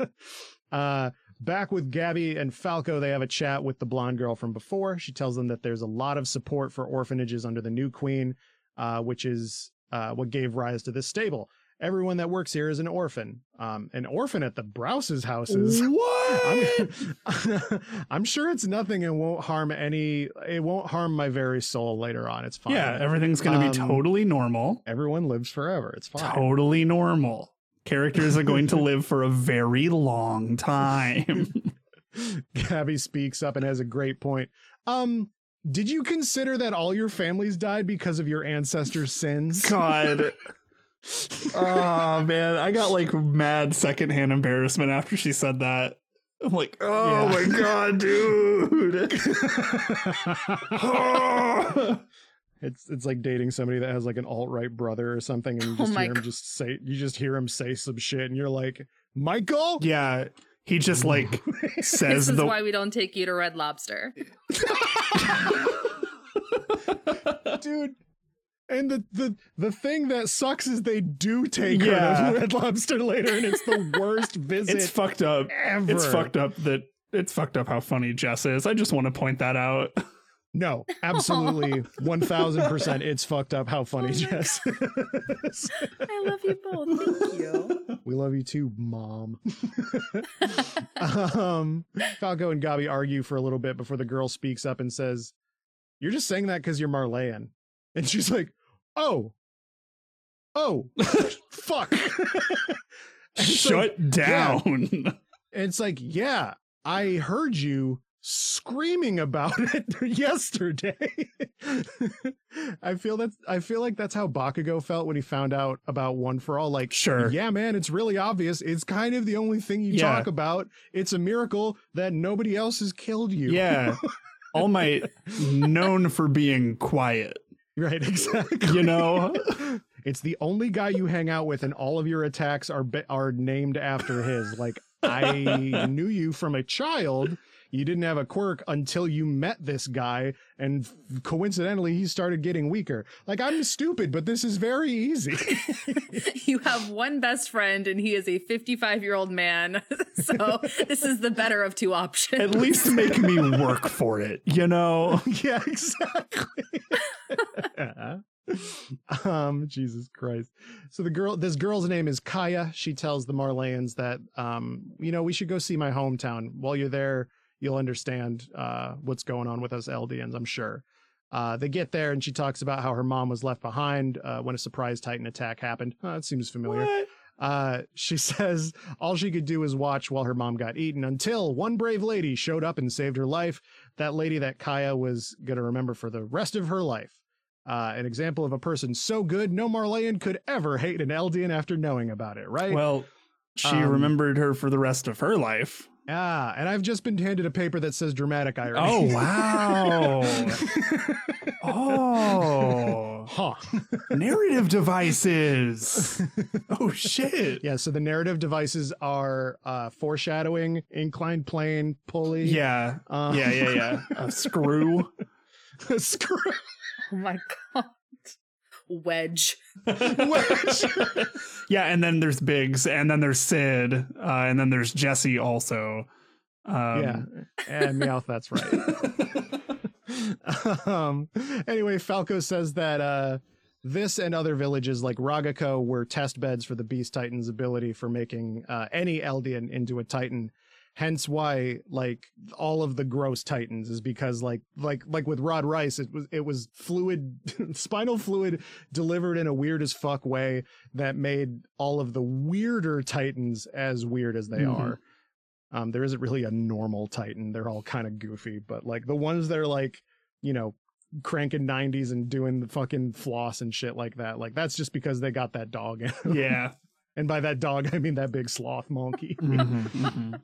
[laughs] uh, back with Gabi and Falco, they have a chat with the blonde girl from before. She tells them that there's a lot of support for orphanages under the new queen, uh, which is uh, what gave rise to this stable. Everyone that works here is an orphan. Um, an orphan at the Braus's houses. [laughs] What? I'm, [laughs] I'm sure it's nothing and won't harm any. It won't harm my very soul later on. It's fine. yeah, everything's going to be Um, totally normal. Everyone lives forever. It's fine. Totally normal. Characters are going to [laughs] live for a very long time. Gabi speaks up and has a great point. Um, did you consider that all your families died because of your ancestors' sins? God. Oh man, I got like mad secondhand embarrassment after she said that. I'm like, oh, oh Yeah. my god, dude. Oh. [laughs] It's it's like dating somebody that has like an alt right brother or something, and you Oh just my hear him God. just say you just hear him say some shit, and you're like, Michael, yeah, he just like [laughs] says This is the why we don't take you to Red Lobster. [laughs] dude. And the, the the thing that sucks is they do take Yeah. her to [laughs] Red Lobster later, and it's the worst [laughs] visit it's fucked up. ever. It's fucked up that it's fucked up how funny Jess is. I just want to point that out. [laughs] No, absolutely, one thousand percent. It's fucked up how funny Oh Jess is. I love you both. Thank you. We love you too, mom. um, Falco and Gabi argue for a little bit before the girl speaks up and says, "You're just saying that because you're Marleyan," and she's like, "Oh, oh, [laughs] fuck." [laughs] It's like- Shut down. [laughs] and it's like, yeah, I heard you screaming about it yesterday. I feel that I feel like that's how Bakugo felt when he found out about One for All. Like, Sure. yeah, man, it's really obvious. It's kind of the only thing you Yeah. talk about. It's a miracle that nobody else has killed you. Yeah. All Might known for being quiet. Right. [laughs] Exactly. You know? [laughs] It's the only guy you hang out with, and all of your attacks are are named after his. Like I [laughs] knew you from a child. You didn't have a quirk until you met this guy, and f- coincidentally, he started getting weaker. Like I'm stupid, but this is very easy. [laughs] you have one best friend, and he is a 55 year old man. [laughs] so this is the better of two options. At least make me work for it, you know? [laughs] yeah, exactly. um, Jesus Christ. So the girl, this girl's name is Kaya. She tells the Marleyans that, um, you know, we should go see my hometown. While you're there, you'll understand uh, what's going on with us Eldians, I'm sure. Uh, they get there and she talks about how her mom was left behind uh, when a surprise Titan attack happened. Uh, it seems familiar. What? Uh, she [laughs] says all she could do was watch while her mom got eaten until one brave lady showed up and saved her life. That lady that Kaya was going to remember for the rest of her life. Uh, an example of a person so good, no Marleyan could ever hate an Eldian after knowing about it, right? Well, she Um, remembered her for the rest of her life. Yeah, and I've just been handed a paper that says dramatic irony. Oh, wow. [laughs] oh, huh. narrative devices. Oh, shit. Yeah, so the narrative devices are uh, foreshadowing, inclined plane, pulley. Yeah. uh, Yeah, yeah, yeah. [laughs] A screw. screw. Oh my God. Wedge. Wedge. [laughs] yeah, and then there's Biggs, and then there's Sid, uh, and then there's Jesse also. Um, yeah, and Meowth, that's right. [laughs] um anyway falco says that uh this and other villages like ragako were test beds for the beast titan's ability for making uh any eldian into a titan hence why like all of the gross titans is because like like like with rod reiss it was it was fluid [laughs] spinal fluid delivered in a weird as fuck way that made all of the weirder titans as weird as they Mhm. are um, there isn't really a normal Titan. They're all kind of goofy, but like the ones that are like, you know, cranking 90s and doing the fucking floss and shit like that, like that's just because they got that dog. Yeah. [laughs] and by that dog, I mean that big sloth monkey. Mhm, mhm.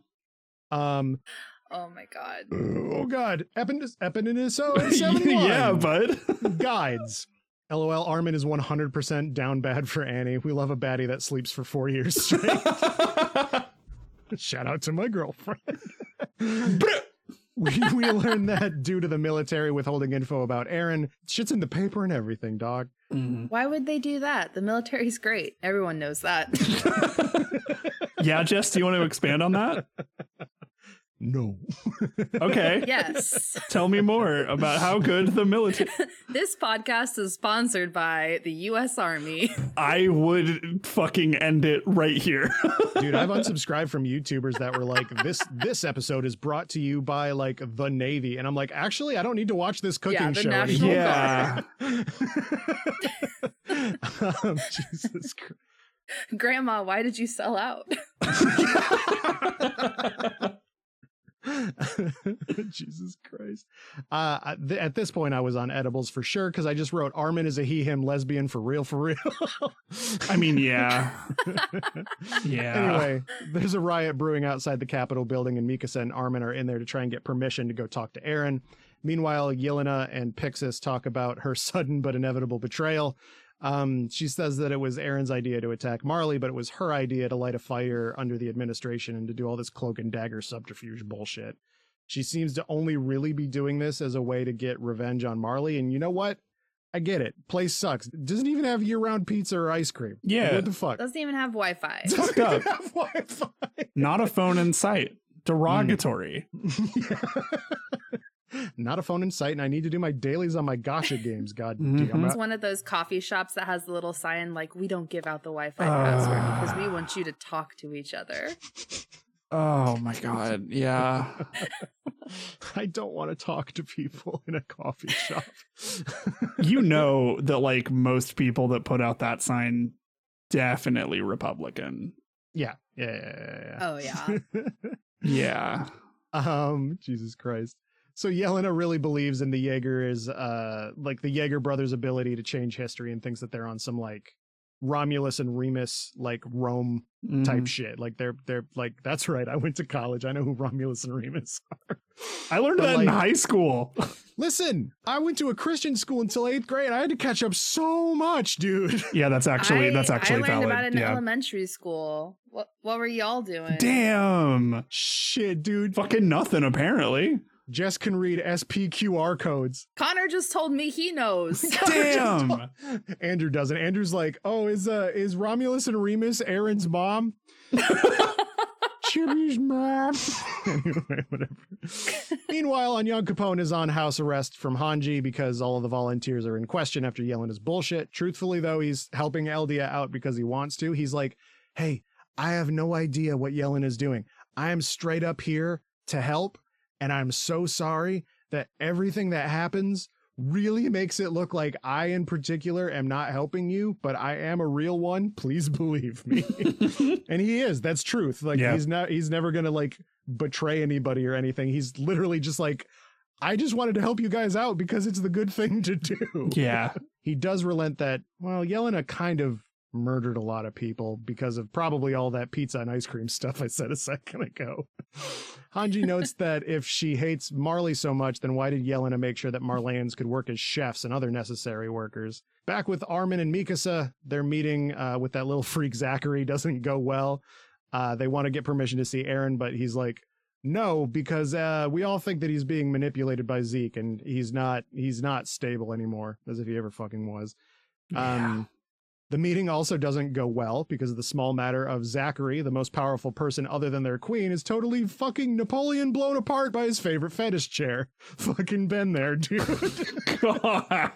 Um, Oh my God. oh god, Epinus, Epinus [laughs] 71 yeah, bud. [laughs] guides. LOL, Armin is 100% down bad for Annie. We love a baddie that sleeps for four years straight. [laughs] Shout out to my girlfriend. we, we learned that due to the military withholding info about Eren, shit's in the paper and everything, dog. Mhm. Why would they do that? The military's great. Everyone knows that. yeah, Jess, do you want to expand on that? No. Okay. [laughs] yes. Tell me more about how good the military. [laughs] This podcast is sponsored by the U.S. Army. I would fucking end it right here. [laughs] Dude, I've unsubscribed from YouTubers that were like, this this episode is brought to you by like the Navy. And I'm like, actually, I don't need to watch this cooking Yeah, the show National. Yeah. um, Jesus Christ. Grandma, why did you sell out? [laughs] Jesus Christ. Uh, th- at this point, I was on edibles for sure because I just wrote Armin is a he, him lesbian for real, for real. I mean, yeah. [laughs] Yeah. Anyway, there's a riot brewing outside the Capitol building, and Mikasa and Armin are in there to try and get permission to go talk to Eren. Meanwhile, Yelena and Pixis talk about her [laughs] sudden but inevitable betrayal. Um, she says that it was Eren's idea to attack Marley, but it was her idea to light a fire under the administration and to do all this cloak and dagger subterfuge bullshit. She seems to only really be doing this as a way to get revenge on Marley. And you know what? I get it. Place sucks. Doesn't even have year-round pizza or ice cream. Yeah. What the fuck? Doesn't even have Wi Fi. It's fucked up. have Wi-Fi. Not a phone in sight. Derogatory. [laughs] Not a phone in sight, and I need to do my dailies on my gacha games. God Mhm. damn It's one of those coffee shops that has the little sign like, we don't give out the Wi Fi Ah. password because we want you to talk to each other. Oh my god. Yeah. [laughs] I don't want to talk to people in a coffee shop. [laughs] you know that like most people that put out that sign definitely Republican. yeah, yeah, yeah, yeah, yeah. Oh, yeah. Yeah. [laughs] yeah. Um, Jesus Christ. So Yelena really believes in the Jaeger is uh like the Jaeger brothers' ability to change history and thinks that they're on some like Romulus and Remus like Rome type Mhm. shit. Like they're they're like that's right. I went to college. I know who Romulus and Remus [laughs] are. I learned But, that in high school. [laughs] Listen, I went to a Christian school until eighth grade. I had to catch up so much, dude. [laughs] yeah, that's actually I, that's actually I learned valid. about it in yeah. elementary school. What what were y'all doing? Damn. Shit, dude. Fucking nothing apparently. Jess can read SPQR codes. Connor just told me he knows. [laughs] Damn. [laughs] Andrew doesn't. Andrew's like, oh, is uh is Romulus and Remus Eren's mom? [laughs] Chibi's mom. anyway, whatever. Meanwhile, Onyankopon is on house arrest from Hanji because all of the volunteers are in question after yelling his bullshit. Truthfully, though, he's helping Eldia out because he wants to. He's like, hey, I have no idea what Yellen is doing. I am straight up here to help, and I'm so sorry that everything that happens really makes it look like I, in particular, am not helping you, but I am a real one. Please [laughs] believe me. [laughs] and he is. That's truth. Like Yeah. he's not. He's never gonna like betray anybody or anything. He's literally just like, I just wanted to help you guys out because it's the good thing to do. yeah. [laughs] He does relent that. Well, Yelena kind of murdered a lot of people because of probably all that pizza and ice cream [laughs] stuff I said a second ago. Hanji notes [laughs] that if she hates Marley so much, then why did Yelena make sure that Marleyans could work as chefs and other necessary workers? Back with Armin and Mikasa, their meeting uh, with that little [laughs] freak Zachary doesn't go well. Uh, they want to get permission to see Eren, but he's like, no, because uh, we all think that he's being manipulated by Zeke, and he's not. He's not stable anymore, as if he ever fucking was. Um, the meeting also doesn't go well because of the small matter of Zachary, the most powerful person other than their queen, is totally fucking Napoleon blown apart by his favorite fetish chair. [laughs] fucking been there, dude. God. [laughs]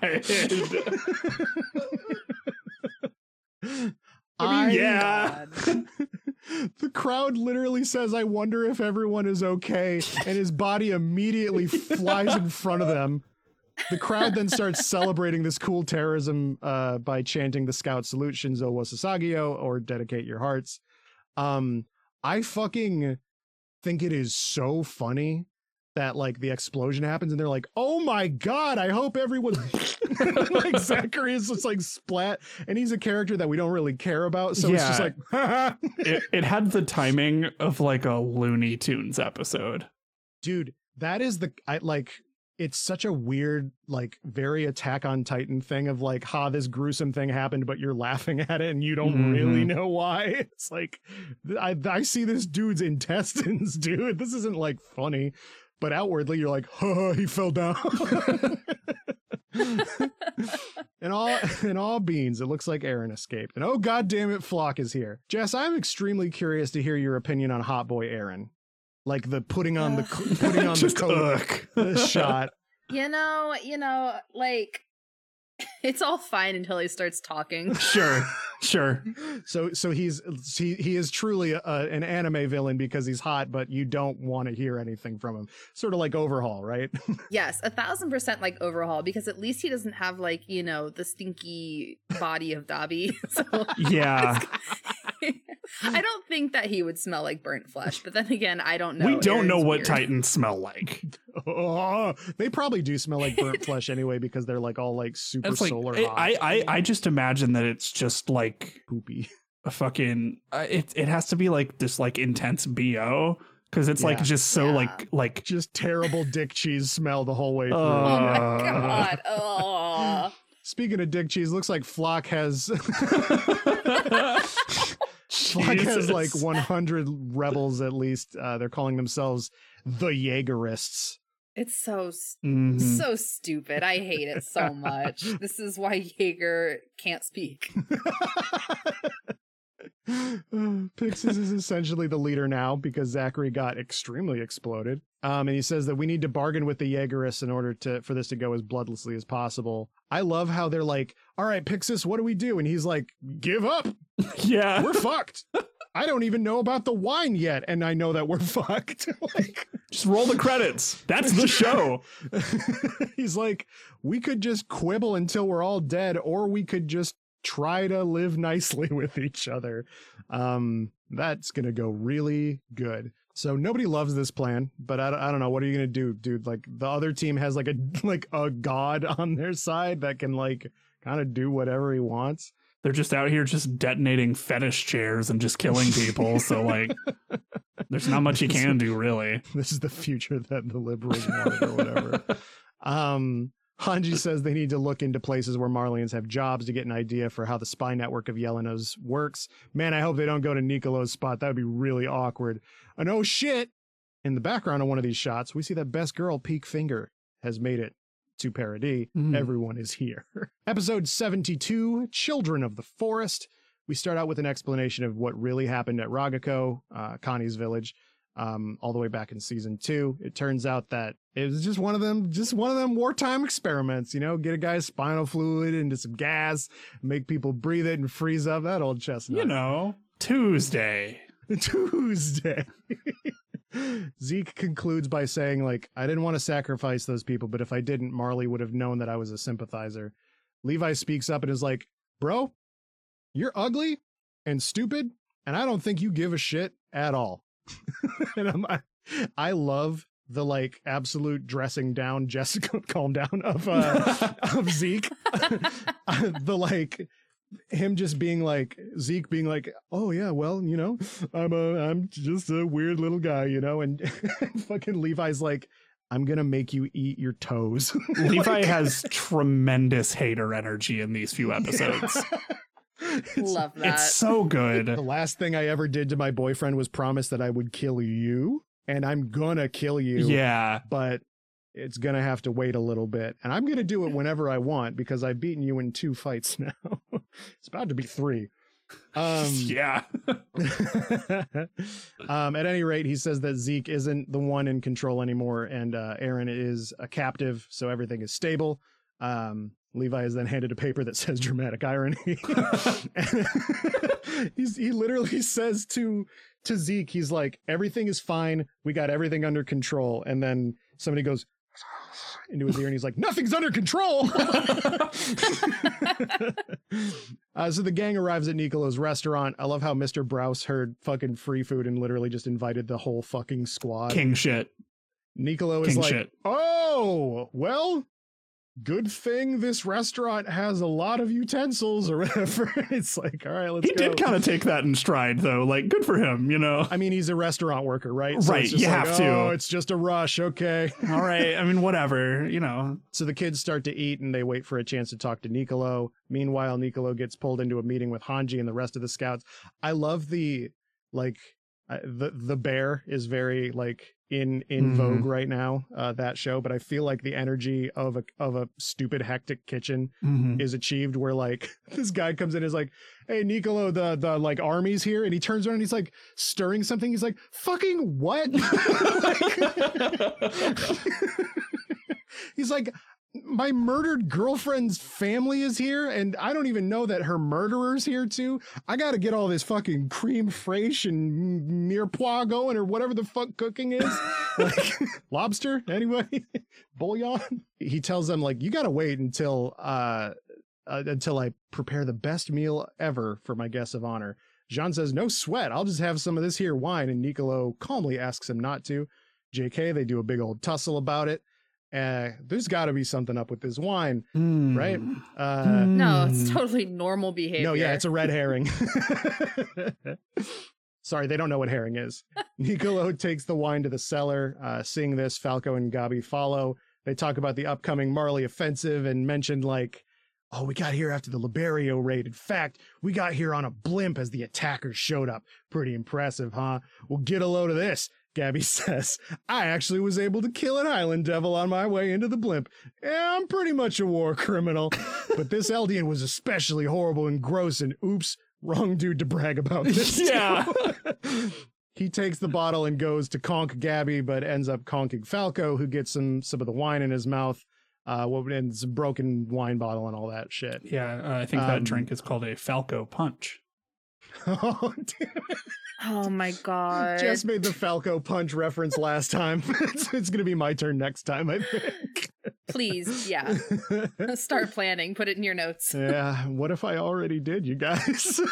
I- mean, yeah. [laughs] the crowd literally says, I wonder if everyone is okay. And his body immediately flies in front of them. The crowd then starts celebrating this cool terrorism uh, by chanting the scout salute Shinzo wa Sasageyo or dedicate your hearts. Um, I fucking think it is so funny that like the explosion happens and they're like, oh my god, I hope everyone [laughs] [laughs] like Zachary is just like splat and he's a character that we don't really care about. So it's just like [laughs] it, it had the timing of like a Looney Tunes episode. dude that is the i like it's such a weird like very attack on titan thing of like ha this gruesome thing happened but you're [laughs] laughing at it and you don't really Mhm. know why. It's like i i see this dude's intestines [laughs] dude. This isn't like funny but outwardly you're like ha [laughs] he fell down. And all and all beans it looks like eren escaped. And oh god damn it floch is here. Jess i'm extremely curious to hear your opinion on hot boy eren like the putting on the Ugh. putting on [laughs] the Just coat ugh. the [laughs] shot You know, you know, like [laughs] it's all fine until he starts talking. Sure, sure. so so he's he he is truly a, an anime villain because he's hot but you don't want to hear anything from him sort of like overhaul right yes, a thousand percent like overhaul because at least he doesn't have like you know the stinky body of Dabi. so Yeah. [laughs] I don't think that he would smell like burnt flesh. But then again, I don't know. we don't know what weird. Titans smell like. oh, [laughs] [laughs] they probably do smell like burnt flesh anyway because they're like all like super It's solar I, hot I I I just imagine that it's just like poopy a fucking uh, it it has to be like this like intense bo because it's like just so Yeah. like like just terrible dick cheese smell the whole way through Oh my Uh. god! Oh, speaking of dick cheese looks like floch has Floch has [laughs] like 100 rebels at least. Uh, they're calling themselves the Jaegerists. it's so s- Mhm. so stupid. I hate it so much. [laughs] this is why Jaeger can't speak. [laughs] Pixis is essentially the leader now because Zachary got extremely exploded. Um, and he says that we need to bargain with the Jaegerists in order to for this to go as bloodlessly as possible. I love how they're like, "All right, Pixis, what do we do?" And he's like, "Give up. [laughs] yeah We're fucked. I don't even know about the wine yet, and I know that we're [laughs] fucked." [laughs] like, just roll the credits that's the show he's like, "We could just quibble until we're all dead, or we could just try to live nicely with each other." Um, that's gonna go really good. So nobody loves this plan, but I, I don't know what are you gonna do, dude? Like the other team has like a like a god on their side that can like kind of do whatever he wants. They're just out here just detonating fetish chairs and just killing people. so [laughs] like, there's not much you can do really. this is the future that the liberals wanted or whatever. [laughs] um, Hanji says they need to look into places where Marleyans have jobs to get an idea for how the spy network of Yelenos works. Man, I hope they don't go to Nicolo's spot. That would be really awkward. And oh shit! In the background of one of these shots, we see that best girl, Pieck Finger, has made it to Paradis. Mm. Everyone is here. [laughs] Episode 72 Children of the Forest. We start out with an explanation of what really happened at Ragako, uh, Connie's village um, all the way back in season two. It turns out that it was just one of them, just one of them wartime experiments. You know, get a guy's spinal fluid into some gas, make people breathe it and freeze up that old chestnut. You know, Tuesday. [laughs] Tuesday. [laughs] Zeke concludes by saying, like, I didn't want to sacrifice those people, but if I didn't, Marley would have known that I was a sympathizer. Levi speaks up and is like, Bro, you're ugly and stupid, and I don't think you give a shit at all. [laughs] and I'm, I, I love the like absolute dressing down Jessica [laughs] calm down of uh [laughs] of Zeke. the like him just being like Zeke being like, "Oh yeah, well, you know, I'm a I'm just a weird little guy, you know." And [laughs] fucking Levi's like, "I'm going to make you eat your toes." [laughs] Levi Like- has [laughs] tremendous hater energy in these few episodes. It's- Love that. It's so good. The last thing I ever did to my boyfriend was promise that I would kill you, and I'm gonna kill you. Yeah. but it's gonna have to wait a little bit, and I'm gonna do it whenever I want because I've beaten you in two fights [laughs] now. it's about to be three. Um, [laughs] yeah. [laughs] um, at any rate, he says that Zeke isn't the one in control anymore, and uh, Eren is a captive, so everything is stable. Um, Levi is then handed a paper that says dramatic irony. he's, he literally says to to Zeke, he's like, everything is fine. We got everything under control. And then somebody goes into his ear and he's like, nothing's under control. [laughs] uh, so the gang arrives at Nicolo's restaurant. I love how Mr. Braus heard fucking free food and literally just invited the whole fucking squad. King shit. Nicolo is King like, shit. oh, well, good thing this restaurant has a lot of utensils or [laughs] whatever. it's like, all right, let's He go. did kind of take that in stride, though. Like, good for him, you know? I mean, he's a restaurant worker, right? it's Right, just you like, have to. Oh, it's just a rush. Okay. [laughs] All right. I mean, whatever, you know. So the kids start to eat and they wait for a chance to talk to Nicolo. Meanwhile, Nicolo gets pulled into a meeting with Hanji and the rest of the scouts. I love the like uh, the the bear is very like in in Mhm. vogue right now uh that show but i feel like the energy of a of a stupid hectic kitchen Mhm. is achieved where like [laughs] this guy comes in and is like hey nicolo the the like army's here and he turns around and he's like stirring something he's like fucking what [laughs] [laughs] he's like my murdered girlfriend's family is here and i don't even know that her murderer's here too. I gotta get all this fucking cream fraiche and mirepoix going or whatever the fuck cooking is. [laughs] Like [laughs] lobster anyway [laughs] bouillon? He tells them like you gotta wait until uh, uh until i prepare the best meal ever for my guests of honor. Jean says no sweat. I'll just have some of this here wine. And nicolo calmly asks him not to. Jk they do a big old tussle about it uh there's got to be something up with this wine Mm. right uh no, it's Mm. totally normal behavior. no, yeah, it's a red herring. [laughs] [laughs] Sorry, they don't know what herring is. [laughs] Nicolo takes the wine to the cellar. Uh, seeing this, Falco and Gabi follow. They talk about the upcoming Marley offensive and mentioned like, "Oh, we got here after the Liberio raid. In fact, we got here on a blimp as the attackers showed up. Pretty impressive, huh? Well, get a load of this." Gabi [laughs] says, I actually was able to kill an island devil on my way into the blimp. Yeah, I'm pretty much a war criminal. [laughs] but this Eldian was especially horrible and gross, and oops, wrong dude to brag about [laughs] this. Yeah. he takes the bottle and goes to conk Gabi, but ends up conking Falco, who gets some some of the wine in his mouth. Uh, what and some broken wine bottle and all that shit. Yeah, uh, I think Um, that drink is called a Falco Punch. oh, damn Oh my god. Just made the Falco punch reference last time. [laughs] it's, it's gonna be my turn next time, I think. Please, yeah. [laughs] Start planning. Put it in your notes. yeah. What if I already did, you guys? [laughs]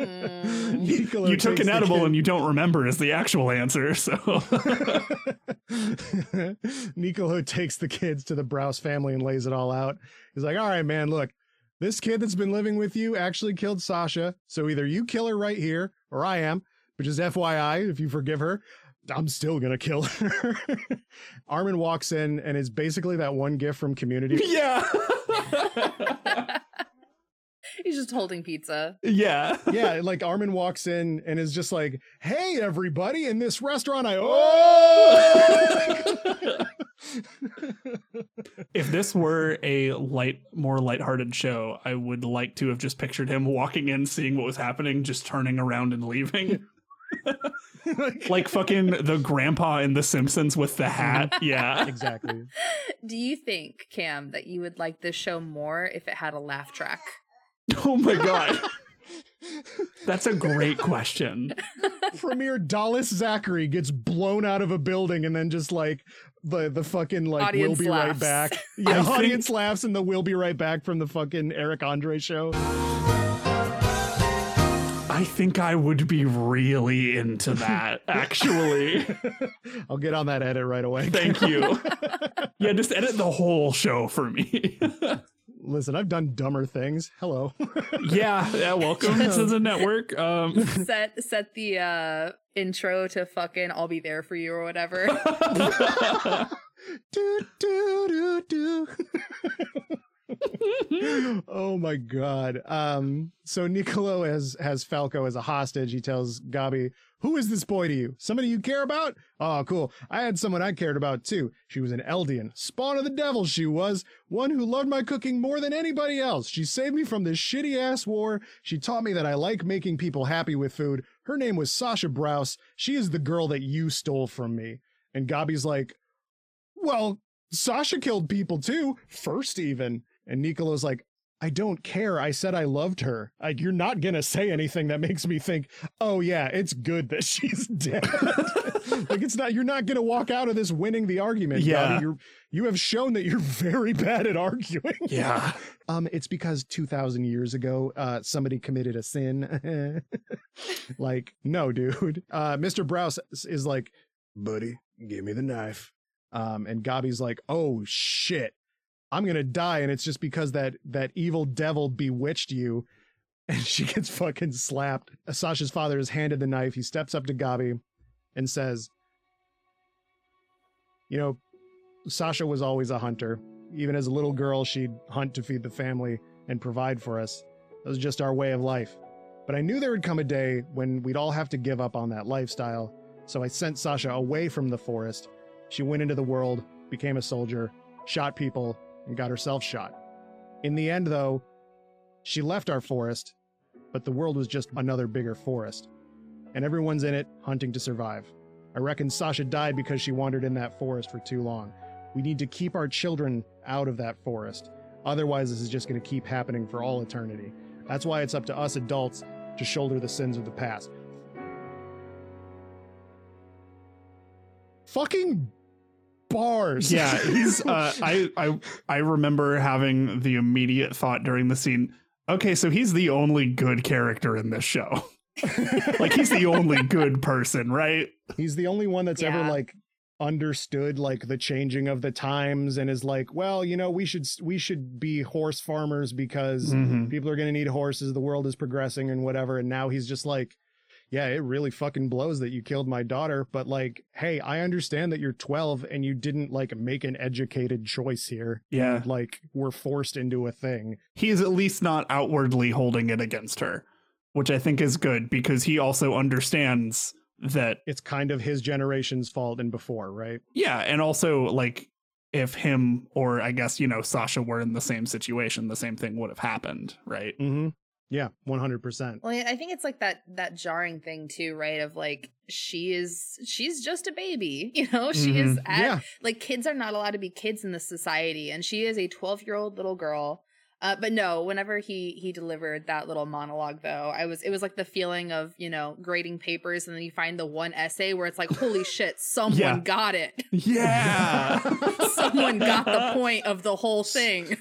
Mm. You took an edible kid- and you don't remember is the actual answer. So Nicolo takes the kids to the Braus family and lays it all out. He's like, all right, man, look, this kid that's been living with you actually killed Sasha. So either you kill her right here, or I am. But is FYI, if you forgive her, I'm still gonna kill her. [laughs] Armin walks in and is basically that one gif from Community. [laughs] Yeah. [laughs] He's just holding pizza. yeah. yeah, like Armin walks in and is just like, "Hey, everybody! In this restaurant, I oh." If this were a light, more lighthearted show, I would like to have just pictured him walking in, seeing what was happening, just turning around and leaving. [laughs] like fucking the grandpa in The Simpsons with the hat. [laughs] Yeah. exactly. Do you think, Kam, that you would like this show more if it had a laugh track? [laughs] Oh my god. That's a great question. Premier Dhalis Zachary gets blown out of a building and then just like the the fucking like Audience we'll be right back. Yeah, I think- audience laughs and the we'll be right back from the fucking Eric Andre show. I think I would be really into that, [laughs] actually. I'll get on that edit right away. Thank [laughs] you. Yeah, just edit the whole show for me. Listen, I've done dumber things. Hello. [laughs] yeah, yeah, welcome to the network. Um set set the uh intro to fucking I'll be there for you or whatever. do do do do. [laughs] oh my god. Um so Nicolo has has Falco as a hostage. He tells Gabi, "Who is this boy to you? Somebody you care about? Oh, cool. I had someone I cared about too. She was an Eldian, spawn of the devil she was, one who loved my cooking more than anybody else. She saved me from this shitty ass war. She taught me that I like making people happy with food. Her name was Sasha Braus. She is the girl that you stole from me." And Gabi's like, well, Sasha killed people too, first even. And Nicolo's like, I don't care. I said I loved her. Like, you're not gonna say anything that makes me think, oh yeah, it's good that [laughs] she's dead. [laughs] like it's not. You're not gonna walk out of this winning the argument. Yeah. You're you have shown that you're [laughs] very bad at arguing. Yeah. Um, it's because 2,000 years ago, uh, somebody committed a sin. like, no, dude. Uh, Mr. Braus is like, buddy, give me the knife. Um, and Gabi's like, oh shit, I'm gonna die, and it's just because that that evil devil bewitched you. [laughs] And she gets fucking slapped. Sasha's father is handed the knife. He steps up to Gabi and says, You know, Sasha was always a hunter. Even as a little girl, she'd hunt to feed the family and provide for us. That was just our way of life. But I knew there would come a day when we'd all have to give up on that lifestyle, so I sent Sasha away from the forest. She went into the world, became a soldier, shot people, and got herself shot. In the end, though, she left our forest, but the world was just another bigger forest. And everyone's in it hunting to survive. I reckon Sasha died because she wandered in that forest for too long. We need to keep our children out of that forest. Otherwise, this is just going to keep happening for all eternity. That's why it's up to us adults to shoulder the sins of the past. Fucking bars. Yeah, he's [laughs] uh I I I remember having the immediate thought during the scene, okay, so he's the only good character in this show. [laughs] like he's the only good person, right? He's the only one that's ever like understood like the changing of the times and is like, well, you know, we should we should be horse farmers because Mhm. people are going to need horses, the world is progressing and whatever. And now he's just like, yeah, it really fucking blows that you killed my daughter, but like, hey, I understand that you're 12 and you didn't like make an educated choice here. Yeah. You, like were forced into a thing. He's at least not outwardly holding it against her, which I think is good because he also understands that It's kind of his generation's fault and before, right? yeah, and also like if him or I guess, you know, Sasha were in the same situation, the same thing would have happened, right? Mm-hmm. Yeah, 100%. Well, I think it's like that that jarring thing too, right? Of like she is she's just a baby, [laughs] you know. She is Mhm. at, Yeah. like kids are not allowed to be kids in this society, and she is a twelve year old little girl. Uh, but no, whenever he he delivered that little monologue, though, I was it was like the feeling of you know grading papers, and then you find the one essay where it's like, holy shit, someone Yeah. got it, Yeah. [laughs] someone got the [laughs] point of the whole thing.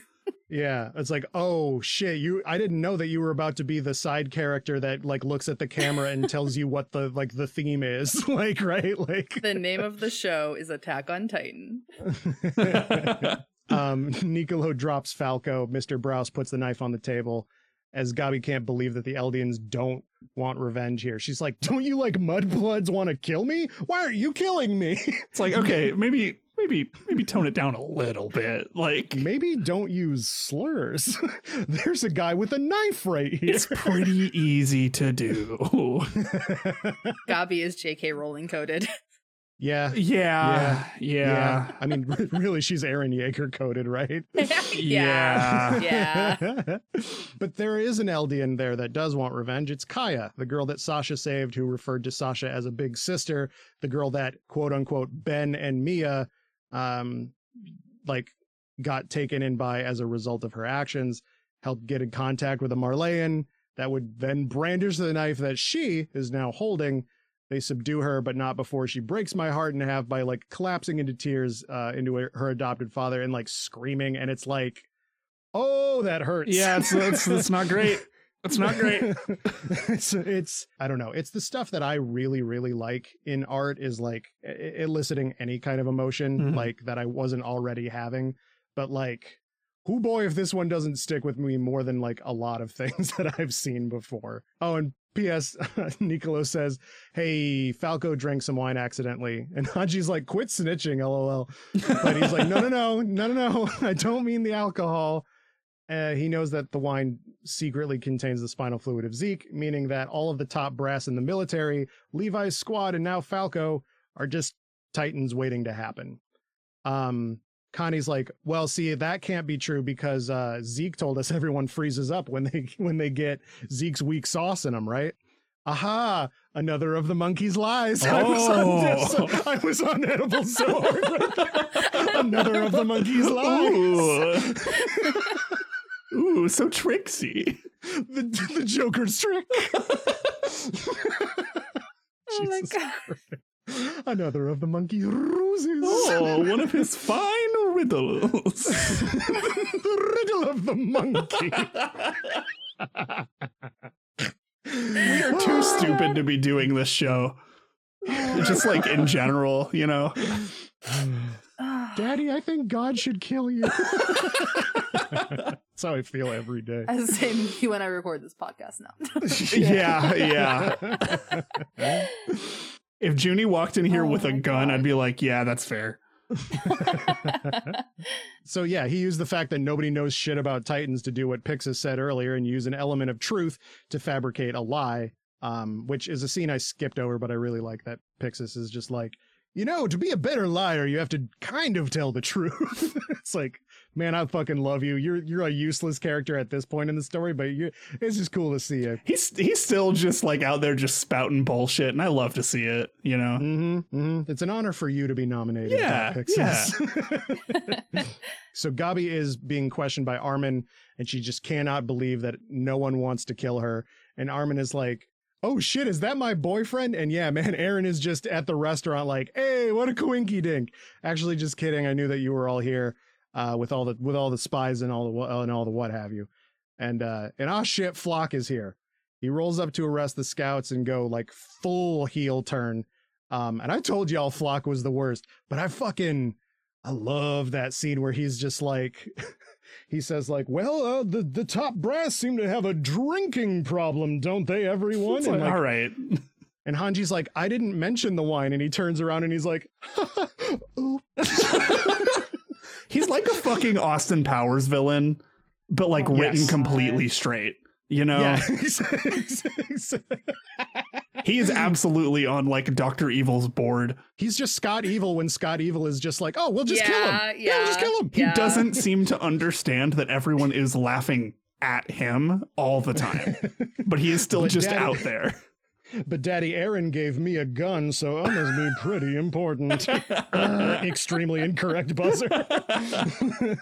Yeah, it's like, oh shit, you I didn't know that you were about to be the side character that like looks at the camera and [laughs] tells you what the like the theme is. [laughs] like, right? Like The name of the show is Attack on Titan. [laughs] um Nicolo drops Falco. Mr. Braus puts the knife on the table as Gabi can't believe that the Eldians don't want revenge here. She's like, Don't you like mudbloods want to kill me? Why aren't you killing me? It's like, okay, maybe maybe maybe tone it down a little bit. Like Maybe don't use slurs. [laughs] There's a guy with a knife right here. it's pretty easy to do. [laughs] Gabi is J.K. Rowling coded. yeah. Yeah. Yeah. I mean, really, she's Eren Yeager coded, right? [laughs] Yeah. yeah. but there is an Eldian there that does want revenge. It's Kaya, the girl that Sasha saved, who referred to Sasha as a big sister, the girl that quote unquote Ben and Mia, um, like got taken in by as a result of her actions, helped get in contact with a Marleyan that would then brandish the knife that she is now holding. They subdue her, but not before she breaks my heart in half by like collapsing into tears uh, into her, her adopted father and like screaming. And it's like, oh, that hurts. Yeah, it's it's, it's not great. [laughs] It's not great. [laughs] it's it's I don't know. It's the stuff that I really really like in art is like eliciting any kind of emotion Mhm. like that I wasn't already having. But like, who boy if this one doesn't stick with me more than like a lot of [laughs] things that I've seen before. Oh, and P.S. [laughs] Nicolo says, "Hey, Falco drank some wine accidentally," and Hanji's like, "Quit snitching, lol." But he's like, "No, no, no, no, no, no. I don't mean the alcohol." Uh, he knows that the wine secretly contains the spinal fluid of Zeke, meaning that all of the top brass in the military, Levi's squad, and now Falco are just titans waiting to happen. Um, Connie's like, well, see, that can't be true because uh, Zeke told us [laughs] everyone freezes up when they when they get Zeke's weak sauce in them, right? Aha! Another of the monkey's lies. [laughs] I, was Oh. on, I was on edible so hard. [laughs] Another of the monkey's lies. Ooh. So tricksy. the the Joker's trick. Oh my god. Christ. Another of the monkey ruses. Oh, one of his fine riddles. the riddle of the monkey. we are too stupid to be doing this show. Just like in general, you know. Daddy, I think God should kill you. [laughs] That's how I feel every day. I was saying you and I record this podcast now. [laughs] Yeah, yeah. [laughs] If Junie walked in here Oh with a gun, God. I'd be like, yeah, that's fair. so yeah, he used the fact that nobody knows shit about Titans to do what Pixis said earlier and use an element of truth to fabricate a lie. Um, which is a scene I skipped over, but I really like that Pixis is just like, you know, to be a better liar, you have to kind of tell the truth. [laughs] it's like, man, I fucking love you. You're you're a useless character at this point in the story, but you it's just cool to see you. He's he's still just like out there just spouting bullshit, and I love to see it, you know. Mm-hmm, mm-hmm. It's an honor for you to be nominated. Yeah, Pixis. [laughs] [laughs] so Gabi is being questioned by Armin, and she just cannot believe that no one wants to kill her. And Armin is like, "Oh shit, is that my boyfriend?" And yeah, [laughs] man, Eren is just at the restaurant, like, "Hey, what a coinky dink." Actually, just kidding. I knew that you were all here uh, with all the with all the spies and all the and all the what have you. And uh, and ah shit, Floch is here. He rolls up to arrest the scouts and go like full heel turn. Um, and I told y'all Floch was the worst, but I fucking I love that scene where he's just like [laughs] he says like, "Well, uh, the the top brass seem to have a drinking problem, don't they, everyone?" Like, like, all right. [laughs] and Hanji's like, "I didn't mention the wine," and he turns around and he's like. [laughs] [laughs] He's like a fucking Austin Powers villain, but like Yes. written completely straight. You know, Yeah, he is absolutely on like Doctor Evil's board. he's just Scott Evil when Scott Evil is just like, "Oh, we'll just kill him. Yeah, we'll just kill him." He doesn't seem to understand that everyone is laughing at him all the time, but he is still But just Daddy- out there. But Daddy Eren gave me a gun, so I must be pretty important. Uh, [laughs] [laughs] extremely incorrect buzzer. [laughs]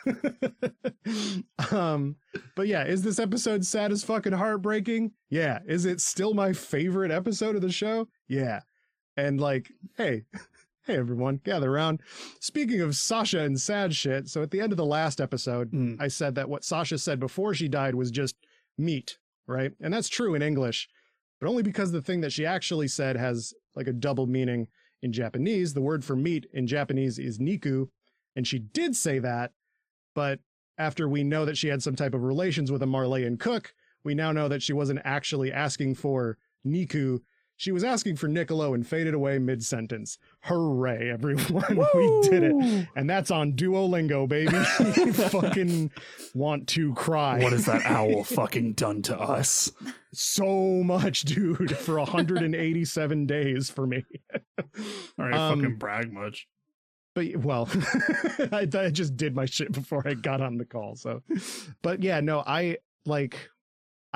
um, but yeah, is this episode sad as fucking heartbreaking? Yeah. Is it still my favorite episode of the show? Yeah. And like, hey, hey everyone, gather around. Speaking of Sasha and sad shit, so at the end of the last episode, Mm. I said that what Sasha said before she died was just meat, right? And that's true in English, but only because the thing that she actually said has like a double meaning in Japanese. The word for meat in Japanese is niku, and she did say that, But after we know that she had some type of relations with a Marleyan cook, we now know that she wasn't actually asking for Niku. She was asking for Niccolo and faded away mid sentence. Hooray, everyone. [laughs] we did it. And that's on Duolingo, baby. [laughs] You fucking want to cry. What has that [laughs] owl fucking done to us? so much, dude, for 187 days for me. All right, Um, fucking brag much. But well, I, I just did my shit before I got on the call. So, but yeah, no, I like,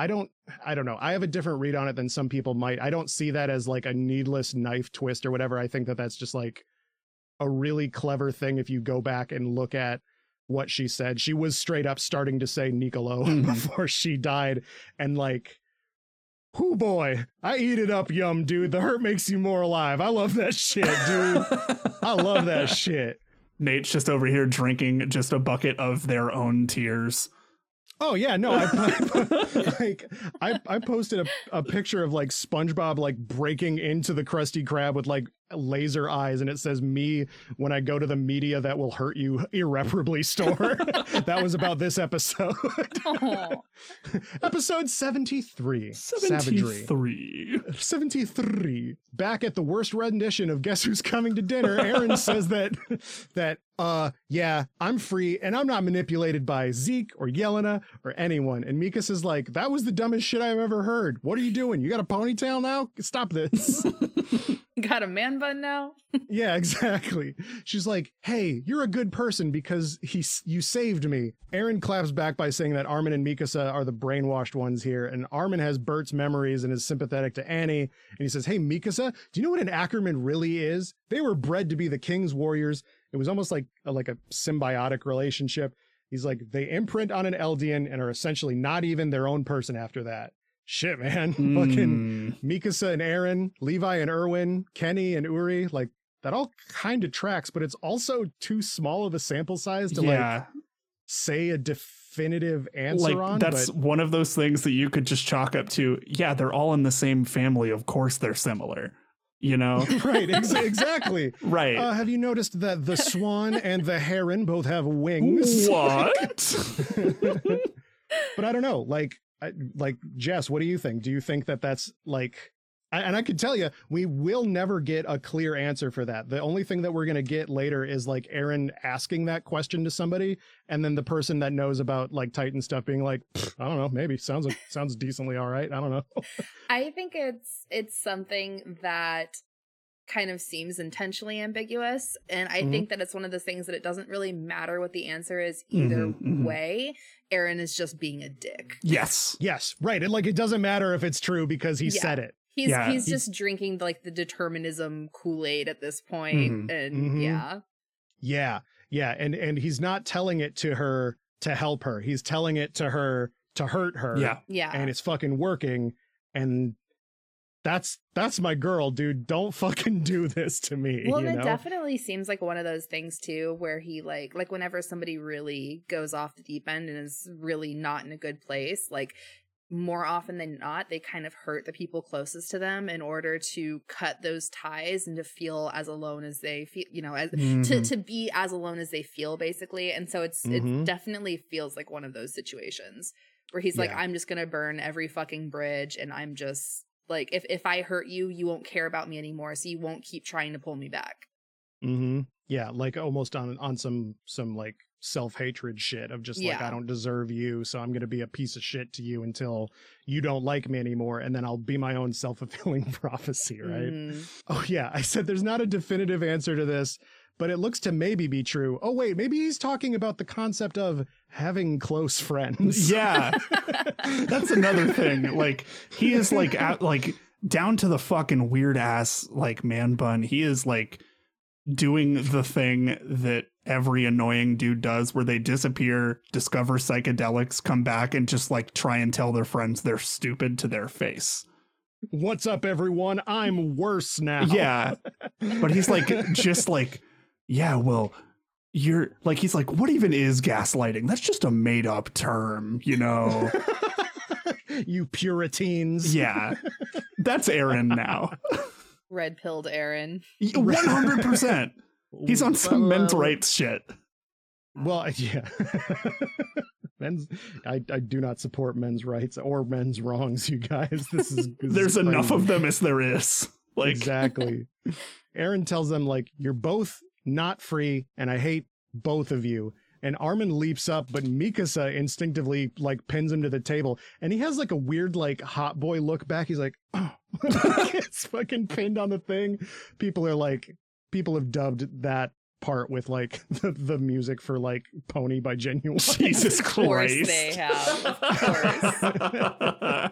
I don't, I don't know. I have a different read on it than some people might. I don't see that as like a needless knife twist or whatever. I think that that's just like a really clever thing if you go back and look at what she said. She was straight up starting to say Nicolo [laughs] Mhm. before she died. And like, whoo boy, I eat it up, yum, dude. The hurt makes you more alive. I love that shit, dude. I love that [laughs] shit. Nate's just over here drinking just a bucket of their own tears. Oh yeah, no, I, I [laughs] [laughs] like I I posted a, a picture of like SpongeBob like breaking into the Krusty Krab with like laser eyes, and it says "Me when I go to the media that will hurt you irreparably" [laughs] store. [laughs] that was about this episode, Oh, [laughs] episode seventy three. Savagery. 73. 73 back at the worst rendition of guess who's coming to dinner eren says that that uh yeah i'm free and i'm not manipulated by zeke or yelena or anyone and mika says like that was the dumbest shit i've ever heard what are you doing you got a ponytail now stop this [laughs] got a man bun now? [laughs] yeah exactly. She's like hey you're a good person because he you saved me. Eren claps back by saying that armin and mikasa are the brainwashed ones here and armin has bert's memories and is sympathetic to annie and he says hey mikasa do you know what an ackerman really is? They were bred to be the king's warriors. It was almost like a, like a symbiotic relationship. He's like they imprint on an eldian and are essentially not even their own person after that shit man [laughs] fucking Mm. Mikasa and Eren, Levi and Erwin, Kenny and Uri, like that all kind of tracks, but it's also too small of a sample size to like yeah, say a definitive answer like on. that's but one of those things that you could just chalk up to. Yeah, they're all in the same family. Of course, they're similar. You know, [laughs] right, ex- [laughs] exactly. right? Uh, have you noticed that the swan and the heron both have wings? what? but I don't know. Like, Like Jess, what do you think? Do you think that that's like? And I can tell you, we will never get a clear answer for that. The only thing that we're going to get later is like Eren asking that question to somebody, and then the person that knows about like Titan stuff being like, I don't know, maybe sounds like sounds decently all right. I don't know. [laughs] I think it's it's something that kind of seems intentionally ambiguous and I Mhm. think that it's one of those things that it doesn't really matter what the answer is either Mhm, mhm. way. Eren is just being a dick. yes. yes, right. And like it doesn't matter if it's true because he Yeah. said it. He's Yeah, he's he's- just drinking like the determinism Kool-Aid at this point Mhm, and mhm. yeah. Yeah, yeah, and and he's not telling it to her to help her. He's telling it to her to hurt her. Yeah. Yeah. and it's fucking working and that's that's my girl dude don't fucking do this to me Well, you it know definitely seems like one of those things too, where he like like whenever somebody really goes off the deep end and is really not in a good place, like more often than not, they kind of hurt the people closest to them in order to cut those ties and to feel as alone as they feel, you know, as to Mhm. to be as alone as they feel, basically. And so it's Mhm. it definitely feels like one of those situations where he's like, I'm just gonna burn every fucking bridge, and I'm just like, if if I hurt you, you won't care about me anymore, so you won't keep trying to pull me back. mm-hmm. yeah like almost on on some some like self-hatred shit of just like i don't deserve you so i'm gonna be a piece of shit to you until you don't like me anymore and then i'll be my own self-fulfilling [laughs] prophecy right Mhm. oh yeah i said there's not a definitive answer to this but it looks to maybe be true oh wait maybe he's talking about the concept of having close friends [laughs] Yeah. [laughs] That's another thing. Like he is like at, like down to the fucking weird ass like man bun. He is like doing the thing that every annoying dude does where they disappear, discover psychedelics, come back and just like try and tell their friends they're stupid to their face. What's up, everyone? I'm worse now. Yeah. [laughs] But he's like just like yeah, well you're like he's like what even is gaslighting? That's just a made up term, you know. [laughs] you Puritans. Yeah. That's Eren now. [laughs] Red pilled Eren. One hundred percent. He's on some men's uh, rights shit. Well, [laughs] yeah. men's I, I do not support men's rights or men's wrongs, you guys. This is this There's is enough of them as there is. Like exactly. Eren tells them like you're both not free and I hate both of you. And Armin leaps up, but Mikasa instinctively like pins him to the table, and he has like a weird like hot boy look back. He's like, oh, [laughs] it's [laughs] fucking pinned on the thing. People are like, people have dubbed that part with like [laughs] the, the music for like Pony by Ginuwine. Jesus Christ! Of course they have. Of course.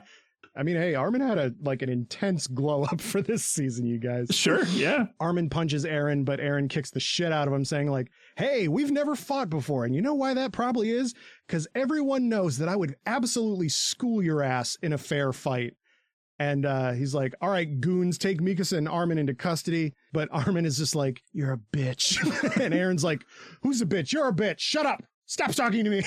I mean, hey, Armin had a like an intense glow up [laughs] for this season, you guys. sure, yeah. Armin punches Eren, but Eren kicks the shit out of him, saying, like, hey, we've never fought before. And you know why that probably is? Because everyone knows that I would absolutely school your ass in a fair fight. And uh, he's like, all right, goons, take Mikasa and Armin into custody. But Armin is just like, you're a bitch. [laughs] and Eren's like, who's a bitch? You're a bitch. Shut up. Stop talking to me.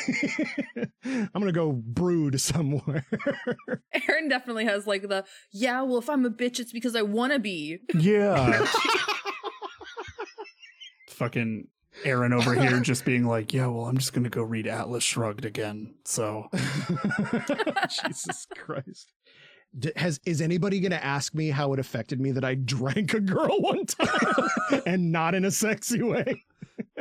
[laughs] I'm going to go brood somewhere. [laughs] Eren definitely has like the yeah. Well, if I'm a bitch, it's because I want to be. [laughs] Yeah. Fucking Eren over here just being like, yeah, well, I'm just going to go read Atlas Shrugged again. So, Jesus Christ. D- has is anybody going to ask me how it affected me that I drank a girl one time and not in a sexy way?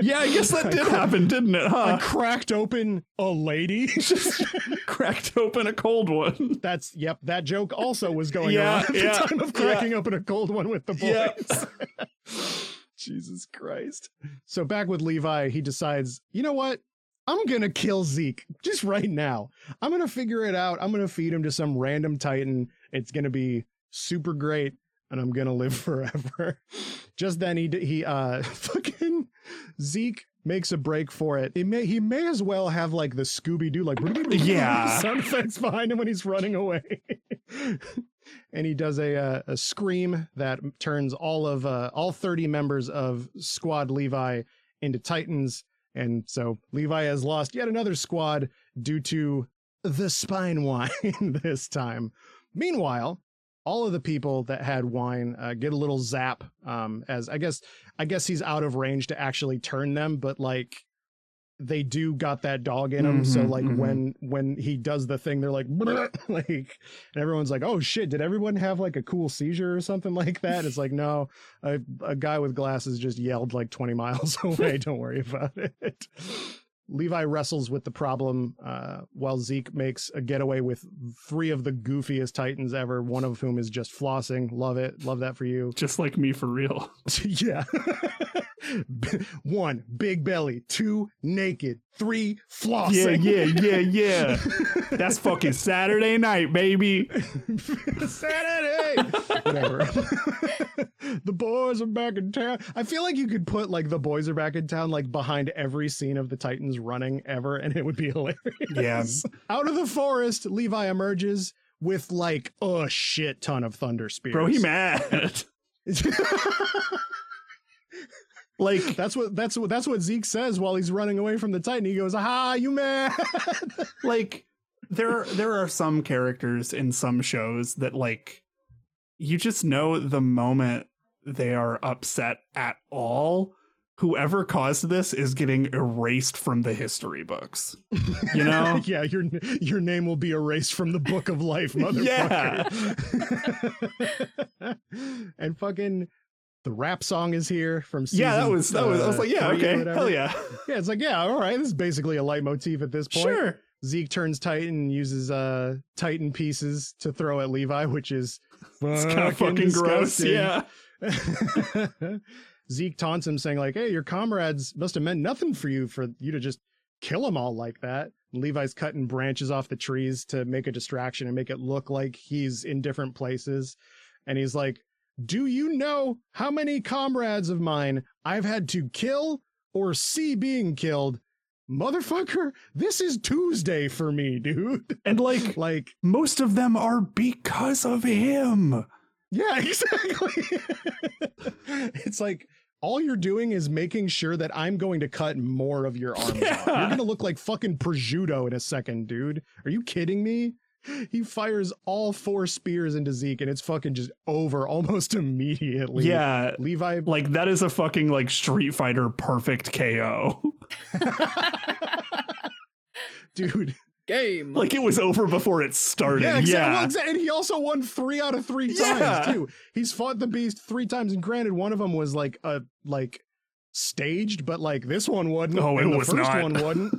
Yeah, I guess that [laughs] did happen, didn't it, I huh? cracked open a lady. [laughs] [laughs] Cracked open a cold one. That's yep. That joke also was going Yeah, around at the time of cracking open a cold one with the Yeah. boys. Jesus Christ. So back with Levi, he decides, you know what? I'm gonna kill Zeke just right now. I'm gonna figure it out. I'm gonna feed him to some random Titan. It's gonna be super great, and I'm gonna live [laughs] forever. just then, he he uh [laughs] fucking Zeke makes a break for it. He may he may as well have like the Scooby Doo like [laughs] Yeah. sound effects behind him when he's running away. and he does a, uh, a scream that turns all of uh, all 30 members of Squad Levi into Titans. And so Levi has lost yet another squad due to the spine wine this time. Meanwhile, all of the people that had wine uh, get a little zap um, as I guess I guess he's out of range to actually turn them, but like they do got that dog in him. so Mhm, like mhm. when when he does the thing, they're like [laughs] like, and everyone's like, oh shit, did everyone have like a cool seizure or something like that? It's like no, a, a guy with glasses just yelled like 20 miles [laughs] away. Don't worry about it. Levi wrestles with the problem uh, while Zeke makes a getaway with three of the goofiest Titans ever, one of whom is just flossing. Love it. Love that for you. Just like me for real. [laughs] yeah. [laughs] one, big belly. Two, naked. Three, Yeah, flossing. yeah, yeah, yeah. [laughs] That's fucking Saturday night, baby. [laughs] Saturday. Whatever. [laughs] the boys are back in town. I feel like you could put like the boys are back in town like behind every scene of the Titans running ever, and it would be hilarious. Yeah. Out of the forest, Levi emerges with like a shit ton of thunder spears. Bro, he mad. Like, [laughs] That's what that's what that's what Zeke says while he's running away from the Titan. He goes, "Aha, you mad?" [laughs] like there there are some characters in some shows that like you just know the moment they are upset at all whoever caused this is getting erased from the history books you know [laughs] yeah, your your name will be erased from the book of life, motherfucker. yeah. and fucking the rap song is here from season, yeah that was that was i was uh, like yeah okay hell yeah Yeah, it's like yeah, all right. This is basically a leitmotif at this point. sure Zeke turns Titan and uses uh Titan pieces to throw at Levi, which is [laughs] it's kind of fucking gross yeah [laughs] Zeke taunts him, saying like, "Hey, your comrades must have meant nothing for you for you to just kill them all like that." And Levi's cutting branches off the trees to make a distraction and make it look like he's in different places. And he's like, "Do you know how many comrades of mine I've had to kill or see being killed?" Motherfucker, this is Tuesday for me, dude. [laughs] and like like, most of them are because of him Yeah, [laughs] exactly. [laughs] it's like all you're doing is making sure that I'm going to cut more of your arms off. You're going to look like fucking prosciutto in a second, dude. Are you kidding me? He fires all four spears into Zeke and it's fucking just over [laughs] almost immediately. yeah Levi like that is a fucking like street fighter perfect ko [laughs] Dude. Game. Like it was over before it started. Yeah, Yeah, exactly. Well, exa- and he also won three out of three times Yeah. too. He's fought the beast three times, and granted, one of them was like a like staged, but like this one wasn't. Oh, it and the was first not. one wasn't.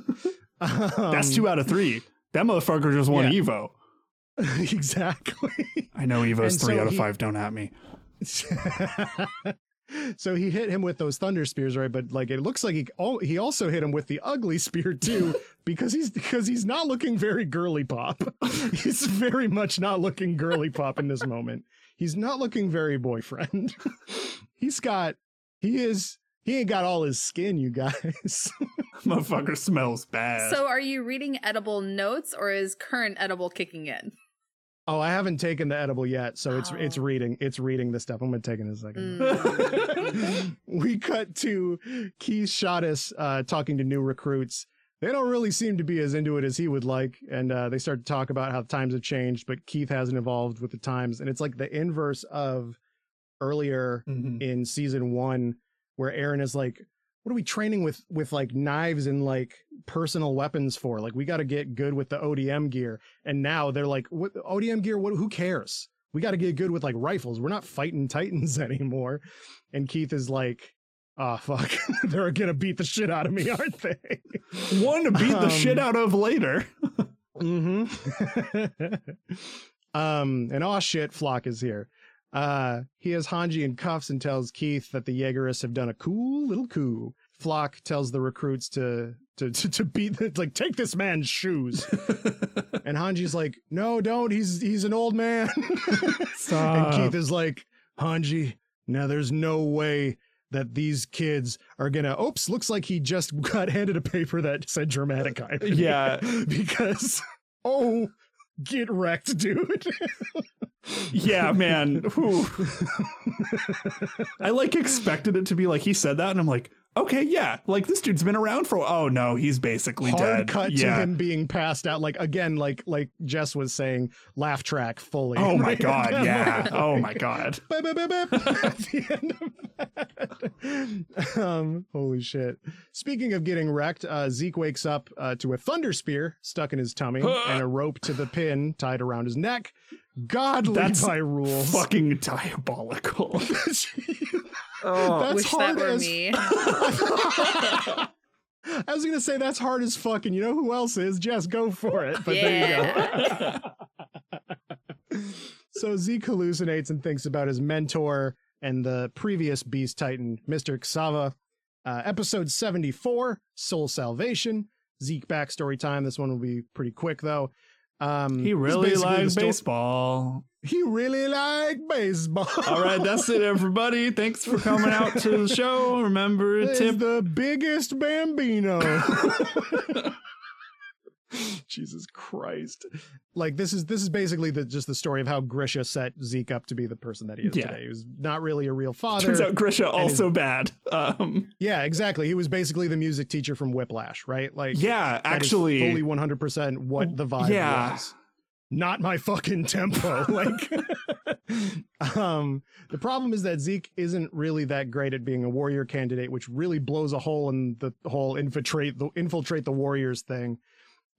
[laughs] That's Um, two out of three. That motherfucker just won yeah. Evo. [laughs] exactly. I know Evo's And three so out of he- five. Don't at me. [laughs] so he hit him with those thunder spears, right? But like it looks like he oh, he also hit him with the ugly spear too, [laughs] because he's because he's not looking very girly pop. he's very much not looking girly pop in this moment. He's not looking very boyfriend. he's got he is he ain't got all his skin, you guys. [laughs] Motherfucker smells bad. So are you reading edible notes or is current edible kicking in? oh, I haven't taken the edible yet, so it's it's Oh. reading it's reading the stuff. I'm gonna take it in a second. Mm. [laughs] we cut to Keith Shadis uh, talking to new recruits. They don't really seem to be as into it as he would like, and uh, they start to talk about how times have changed, but Keith hasn't evolved with the times, and it's like the inverse of earlier Mhm. in season one, where Eren is like, "What are we training with with like knives and like personal weapons for? Like we got to get good with the ODM gear." And now they're like, "What ODM gear? What? Who cares? We got to get good with like rifles. We're not fighting titans [laughs] anymore." And Keith is like, "Oh fuck, [laughs] they're gonna beat the shit out of me, aren't they?" [laughs] One to beat the Um, shit out of later. Mm-hmm. um, and oh shit, Floch is here. Uh, he has Hanji in cuffs and tells Keith that the Jaegerists have done a cool little coup. Floch tells the recruits to to to, to beat the, like take this man's shoes. [laughs] and Hanji's like, no, don't. He's he's an old man. [laughs] and Keith is like, Hanji, now there's no way that these kids are gonna. Oops, looks like he just [laughs] got handed a paper that said dramatic irony. Yeah. because oh, get wrecked, dude. [laughs] yeah, man. [laughs] I like expected it to be like he said that, and I'm like, okay, yeah, like this dude's been around for. Oh no, he's basically Hard dead. cut yeah. to him being passed out. Like again, like like Jess was saying, laugh track fully. Oh my [laughs] Right? god, yeah. Oh my god. Beep, beep, beep, [laughs] at the end of that. [laughs] Um, holy shit. Speaking of getting wrecked, uh, Zeke wakes up uh, to a thunder spear stuck in his tummy and a rope to the pin tied around his neck. Godly That's by rules. Fucking diabolical. Oh, That's Wish that hard were as- me. [laughs] I was gonna say that's hard as fuck, and you know who else is? Jess, go for it. But there you go. [laughs] so Zeke hallucinates and thinks about his mentor and the previous Beast Titan, Mr. Xaver. Uh, episode 74, Sole Salvation. Zeke backstory time. This one will be pretty quick though. Um, he really basically the likes sto- baseball. He really liked baseball. All right, that's it, everybody. Thanks for coming out to the [laughs] show. Remember, tip the biggest bambino. [laughs] [laughs] Jesus Christ. Like this is this is basically the just the story of how Grisha set Zeke up to be the person that he is Yeah. today. He was not really a real [laughs] father. Turns out Grisha also bad. Um, yeah, exactly. He was basically the music teacher from Whiplash, right? Like yeah, actually, fully 100% what the vibe Yeah. was. Not my fucking tempo. [laughs] like um the problem is that Zeke isn't really that great at being a warrior candidate, which really blows a hole in the whole infiltrate the infiltrate the warriors thing.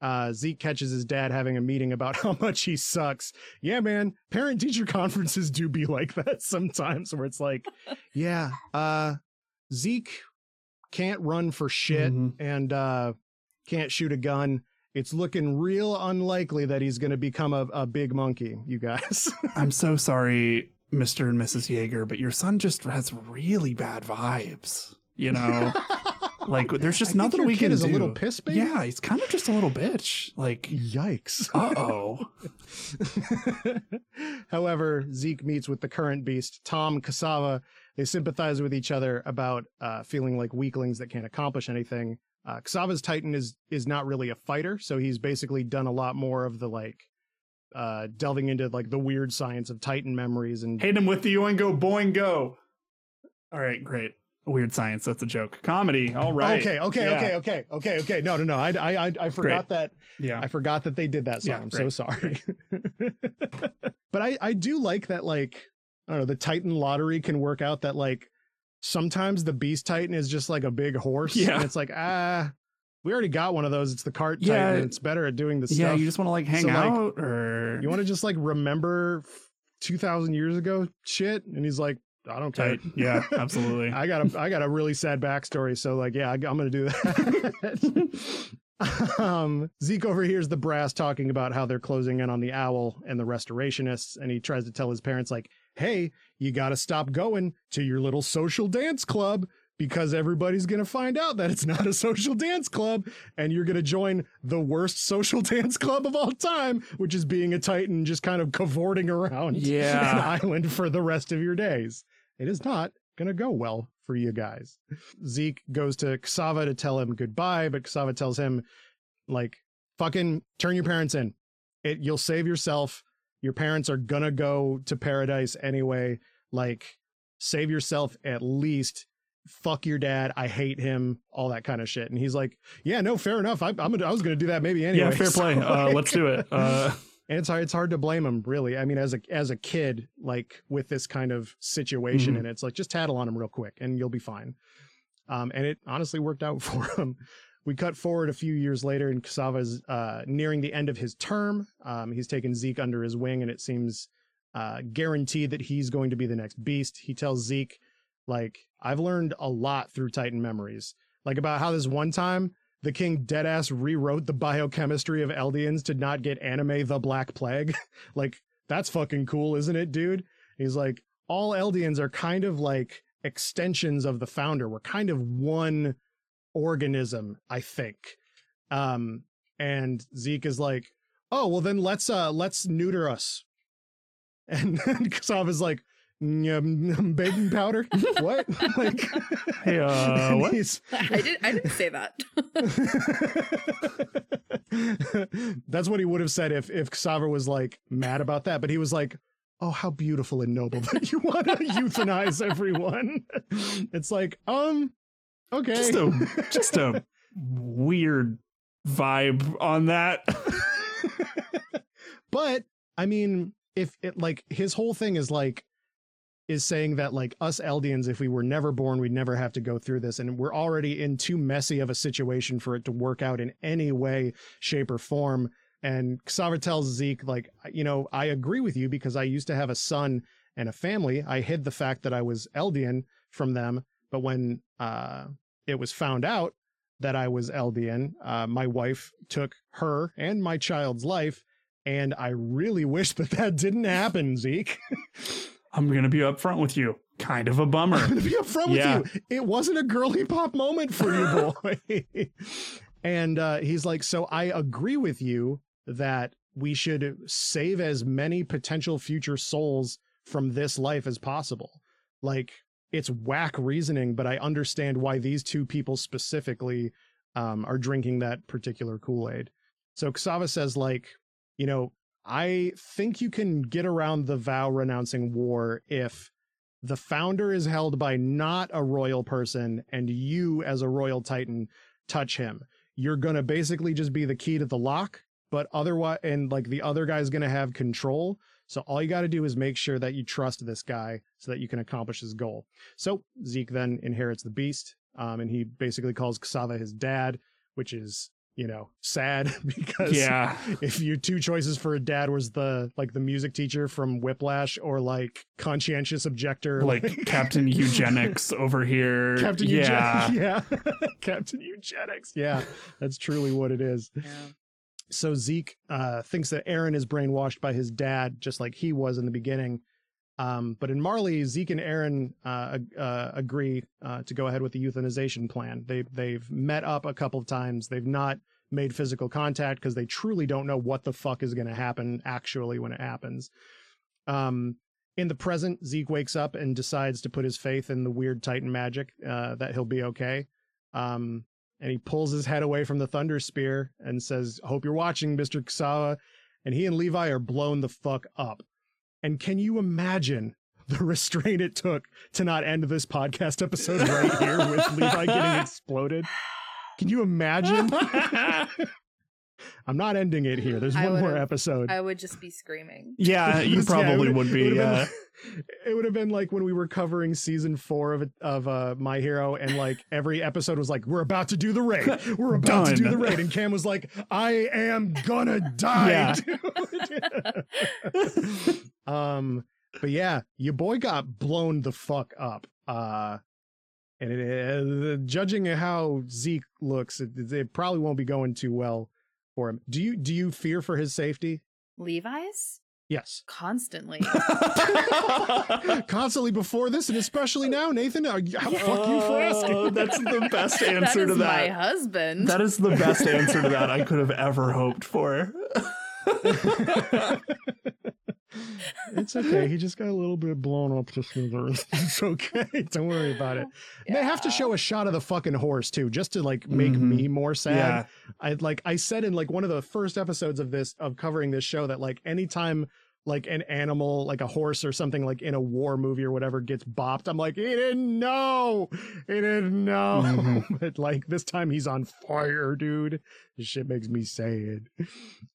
Uh, Zeke catches his dad having a meeting about [laughs] how much he sucks. Yeah, man, parent teacher [laughs] conferences do be like that sometimes where it's like, [laughs] yeah, uh, Zeke can't run for shit Mhm. and uh, can't shoot a gun. It's looking real unlikely that he's going to become a, a big monkey, you guys. I'm so sorry, Mr. and Mrs. Yeager, but your son just has really bad vibes. You know, like there's just I nothing we kid can is do. a little piss baby. Yeah, he's kind of just a little bitch. Like, Yikes. [laughs] uh oh. [laughs] However, Zeke meets with the current beast, Tom Xaver. They sympathize with each other about uh, feeling like weaklings that can't accomplish anything. Uh, Xaver's Titan is is not really a fighter, so he's basically done a lot more of the like uh, delving into like the weird science of Titan memories and Hit him with the Oingo Boingo. All right, great. Weird science. That's a joke. Comedy. All right. Okay, okay, Yeah. okay, okay, okay, okay. No, no, no. I, I, I, I forgot that. Yeah. I forgot that they did that song. Yeah, I'm so sorry. [laughs] but I, I do like that. Like, I don't know. The Titan lottery can work out that like sometimes the Beast Titan is just like a big horse. Yeah. And it's like, ah, we already got one of those. It's the cart Yeah. Titan. It's better at doing the yeah, stuff. Yeah, you just want to like hang So, like, out or You want to just like remember 2,000 years ago shit? And he's like, I don't care. Tight. Yeah, absolutely. [laughs] I got a I got a really sad backstory, so like yeah, I, am gonna do that. [laughs] um, Zeke overhears the brass talking about how they're closing in on the owl and the restorationists, and he tries to tell his parents like, "Hey, you got to stop going to your little social dance club." Because everybody's gonna find out that it's not a social dance club, and you're gonna join the worst social [laughs] dance club of all time, which is being a titan just kind of cavorting around Yeah. an island for the rest of your days it is not going to go well for you guys. Zeke goes to Xaver to tell him goodbye, but Xaver tells him, like, fucking turn your parents in. It, you'll save yourself. Your parents are going to go to paradise anyway. Like, save yourself at least. Fuck your dad. I hate him. All that kind of shit. And he's like, yeah, no, fair enough. I, I'm gonna, I was going to do that maybe anyway. yeah, fair [laughs] So, play. Uh, let's do it. Uh, and it's hard it's hard to blame him really. I mean as a as a kid like with this kind of situation Mhm. and it's like just tattle on him real quick and you'll be fine. Um and it honestly worked out [laughs] for him we cut forward a few years later and Xaver's uh nearing the end of his term. Um he's taken zeke under his wing and it seems uh guaranteed that he's going to be the next beast. He tells zeke like i've learned a lot through titan memories. Like about how this one time the king deadass rewrote the biochemistry of Eldians to not get anime the Black Plague. [laughs] like, that's fucking cool, isn't it, dude? He's like, all Eldians are kind of like extensions of the founder. We're kind of one organism, I think. Um, and Zeke is like, oh, well then let's uh let's neuter us. [laughs] And Xaver is like, [laughs] "Mm, baking powder? what? [laughs] like Hey, uh, [laughs] what? I did. I didn't say that. That's what he would have said if if Xaver was like mad about that, but he was like, "Oh, how beautiful and noble that you want to euthanize everyone." It's like, um, okay, just a just a weird vibe on that. but I mean, if it like his whole thing is like is saying that like us Eldians, if we were never born, we'd never have to go through this, and we're already in too messy of a situation for it to work out in any way, shape, or form. And Xaver tells Zeke, like, you know, I agree with you because I used to have a son and a family. I hid the fact that I was Eldian from them, but when uh, it was found out that I was Eldian, uh, my wife took her and my child's life, and I really wish that that didn't happen, Zeke. [laughs] I'm gonna be upfront with you. Kind of a I'm bummer. gonna be upfront Yeah. with you. It wasn't a girly pop moment for you, [laughs] boy. [laughs] and uh, he's like, so I agree with you that we should save as many potential future souls from this life as possible. Like it's whack reasoning, but I understand why these two people specifically um, are drinking that particular Kool Aid. So Xaver says, like, you know, I think you can get around the vow renouncing war if the founder is held by not a royal person and you as a royal titan touch him. You're going to basically just be the key to the lock but otherwise and like the other guy's going to have control. So all you got to do is make sure that you trust this guy so that you can accomplish his goal. So zeke then inherits the beast um, and he basically calls Xaver his dad which is you know sad [laughs] because yeah. if your two choices for a dad was the like the music teacher from Whiplash or like conscientious objector Like [laughs] Captain Eugenics over here. Captain yeah. Eugenics [laughs] yeah Captain Eugenics yeah that's truly what it is Yeah. so Zeke uh thinks that Eren is brainwashed by his dad just like he was in the beginning um but in Marley Zeke and Eren uh, uh agree uh to go ahead with the euthanization plan they they've met up a couple of times they've not made physical contact because they truly don't know what the fuck is going to happen actually when it happens um in the present Zeke wakes up and decides to put his faith in the weird titan magic uh that he'll be okay um and he pulls his head away from the thunder spear and says, "Hope you're watching, Mister Xaver." And he and Levi are blown the fuck up. And can you imagine the restraint it took to not end this podcast episode right here with Levi getting [laughs] exploded? Can you imagine? [laughs] I'm not ending it here. There's I one more episode. I would just be screaming. yeah, [laughs] you Yeah, it probably would've- would it be. would've been- it would have been like when we were covering season four of of uh, My Hero, and like [laughs] every episode was like, "We're about to do the raid. We're about to do the raid," and Kam was like, "I am gonna [laughs] die." Yeah. um, but yeah, your boy got blown the fuck up. Uh, and it, uh, judging how Zeke looks, it, it probably won't be going too well for him. Do you do you fear for his safety? Levi's? Yes. Constantly. [laughs] [laughs] Constantly before this, and especially now, Nathan. Uh, Are you, how fuck you for Oh, asking? [laughs] that's the best answer is to that. my husband. That is the best answer to that I could have ever hoped for. [laughs] it's okay. He just got a little bit blown up to smithers. [laughs] It's okay. Don't worry about it. They have to show a shot of the fucking horse too, just to like make Mhm. me more sad. Yeah. I like I said in like one of the first episodes of this of covering this show that like anytime like an animal like a horse or something like in a war movie or whatever gets bopped, I'm like, he didn't know. He didn't know. Mhm. [laughs] but like this time he's on fire, dude. This shit makes me sad.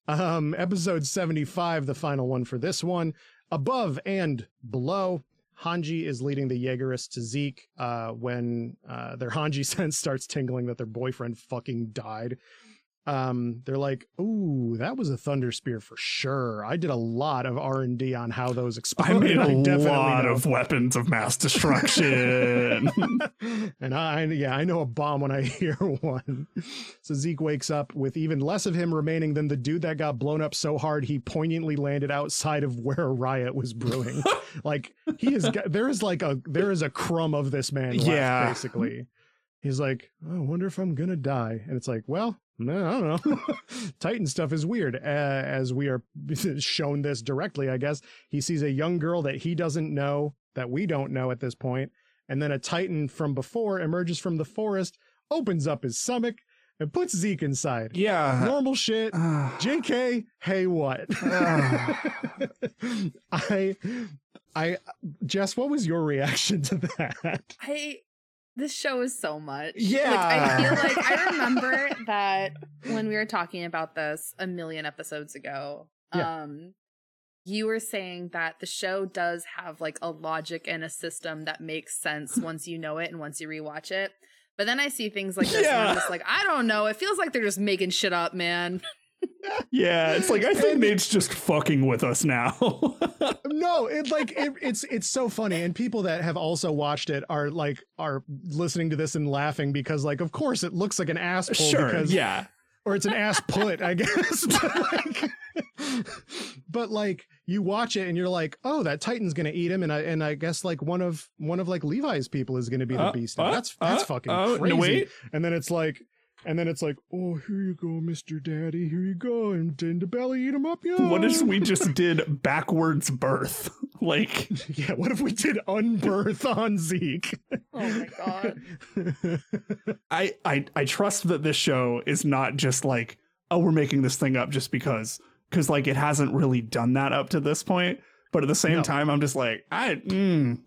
Um, episode 75, the final one for this one. Above and below. Hanji is leading the Jaegerists to Zeke uh, when uh, their Hanji [laughs] sense starts tingling that their boyfriend fucking died. Um, they're like, "Ooh, that was a thunder spear for sure." I did a lot of R and D on how those I exploded. made [laughs] a lot know. of weapons of mass destruction. [laughs] and I, yeah, I know a bomb when I [laughs] hear one. So Zeke wakes up with even less of him remaining than the dude that got blown up so hard he poignantly landed outside of where a riot was brewing. like he is, there is like a there is a crumb of this man left, Yeah. basically. He's like, oh, I wonder if I'm gonna die, and it's like, well. No, I don't know. [laughs] Titan stuff is weird. Uh, as we are [laughs] shown this directly, I guess he sees a young girl that he doesn't know, that we don't know at this point, and then a titan from before emerges from the forest, opens up his stomach, and puts Zeke inside. yeah. Normal shit. [sighs] Uh, JK, hey what? [sighs] [sighs] [laughs] I I Jess, what was your reaction to that? I this show is so much. Yeah. Like I feel like I remember [laughs] that when we were talking about this a million episodes ago. Yeah. Um you were saying that the show does have like a logic and a system that makes sense [laughs] once you know it and once you rewatch it. But then I see things like this and I'm just like, I don't know. It feels like they're just making shit up, man. Yeah, it's like I think Nate's just fucking with us now. [laughs] no, it like it, it's it's so funny, and people that have also watched it are like are listening to this and laughing because like of course it looks like an ass pull sure. because Yeah. or it's an ass put, I guess. [laughs] but, like, but like you watch it and you're like, oh, that Titan's gonna eat him, and I and I guess like one of one of like Levi's people is gonna be the Uh, beast. Uh, that's that's uh, fucking oh, crazy. No. And then it's like, and then it's like, oh, here you go, Mister Daddy, here you go, and in the belly, eat him up, yeah. What if we [laughs] just did backwards birth? [laughs] Like, Yeah, what if we did unbirth on Zeke? Oh my god. [laughs] I, I I trust that this show is not just like, oh, we're making this thing up just because, because like it hasn't really done that up to this point. But at the same No. time, I'm just like, I mm,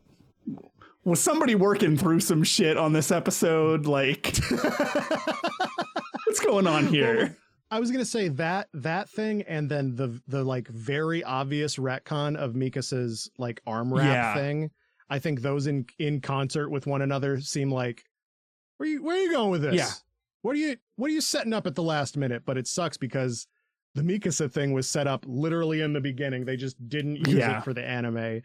was somebody working through some shit on this episode? Like, [laughs] what's going on here? I was gonna say that that thing, and then the the like very obvious retcon of Mikasa's like arm wrap Yeah. thing. I think those in in concert with one another seem like where you where are you going with this? Yeah. What are you what are you setting up at the last minute? But it sucks because the Mikasa thing was set up literally in the beginning. They just didn't use Yeah. it for the anime.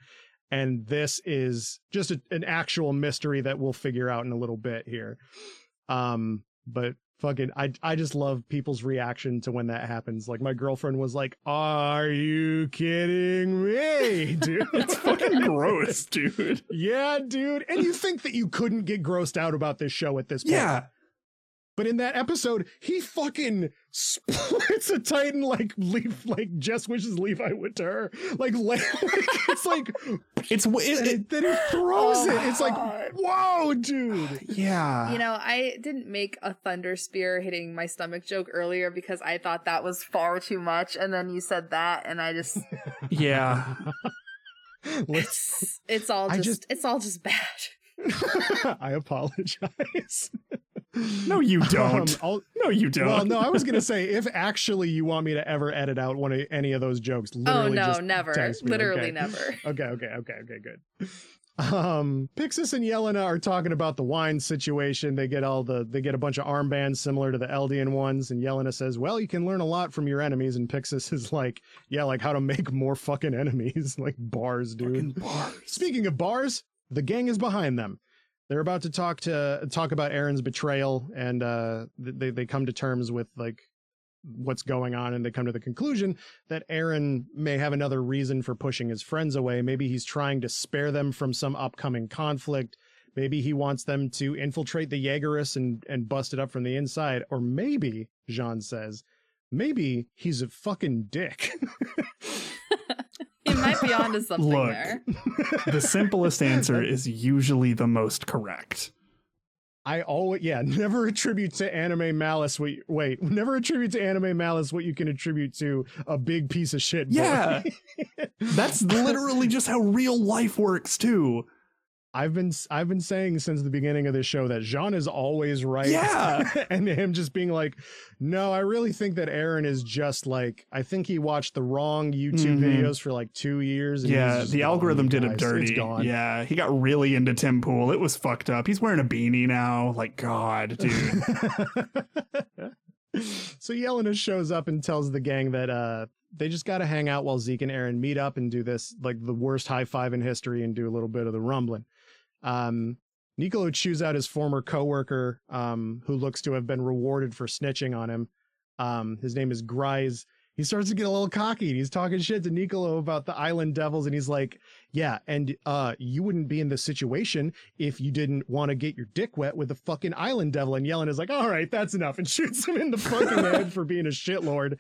And this is just a, an actual mystery that we'll figure out in a little bit here. Um, but fucking, I I just love people's reaction to when that happens. Like my girlfriend was like, "Are you kidding me, [laughs] dude?" It's fucking gross, dude. [laughs] yeah, dude. And you think that you couldn't get grossed out about this show at this point? Yeah. But in that episode, he fucking splits a Titan like leaf, like Jess wishes Levi would to her. Like, [laughs] like it's like, It's and it, it- then he throws Oh, it. It's like, oh, God. whoa, dude. yeah. You know, I didn't make a thunder spear hitting my stomach joke earlier because I thought that was far too much, and then you said that, and I just [laughs] yeah. [laughs] It's it's all just, just- it's all just bad. I apologize. No, you [laughs] don't. Um, no, you don't. well, no, I was gonna say if actually you want me to ever edit out one of any of those jokes, Oh literally no, just never. text me, Literally okay? never. [laughs] Okay, okay, okay, okay, good. Um, Pixis and Yelena are talking about the wine situation. They get all the they get a bunch of armbands similar to the Eldian ones, and Yelena says, "Well, you can learn a lot from your enemies." And Pixis is like, "Yeah, like how to make more fucking enemies, [laughs] like bars, dude." Fucking bars. Speaking of bars, the gang is behind them. They're about to talk to talk about Eren's betrayal, and uh, they they come to terms with like what's going on, and they come to the conclusion that Eren may have another reason for pushing his friends away. Maybe he's trying to spare them from some upcoming conflict. Maybe he wants them to infiltrate the Jaegerists and and bust it up from the inside, or maybe Jean says, maybe he's a fucking dick. [laughs] He might be onto [laughs] something Look. there. [laughs] the simplest answer is usually the most correct. I always yeah, [laughs] never attribute to anime malice what you, wait, never attribute to anime malice what you can attribute to a big piece of shit. boy. Yeah. That's literally just how real life works too. I've been I've been saying since the beginning of this show that Jean is always right. Yeah. [laughs] and him just being like, no, I really think that Eren is just like I think he watched the wrong YouTube Mhm. videos for like two years. and Yeah, the algorithm did him dirty. It's gone. Yeah, he got really into Tim Pool. It was fucked up. He's wearing a beanie now. Like, God, dude. [laughs] so Yelena shows up and tells the gang that uh they just got to hang out while Zeke and Eren meet up and do this like the worst high five in history and do a little bit of the rumbling. Um, Nicolo chews out his former coworker, um, who looks to have been rewarded for snitching on him. Um, his name is Grise. He starts to get a little cocky. And he's talking shit to Nicolo about the Island Devils, and he's like, "Yeah, and uh, you wouldn't be in this situation if you didn't want to get your dick wet with the fucking Island Devil." And Yelena is like, "All right, that's enough," and [laughs] shoots him in the fucking head for being a shitlord.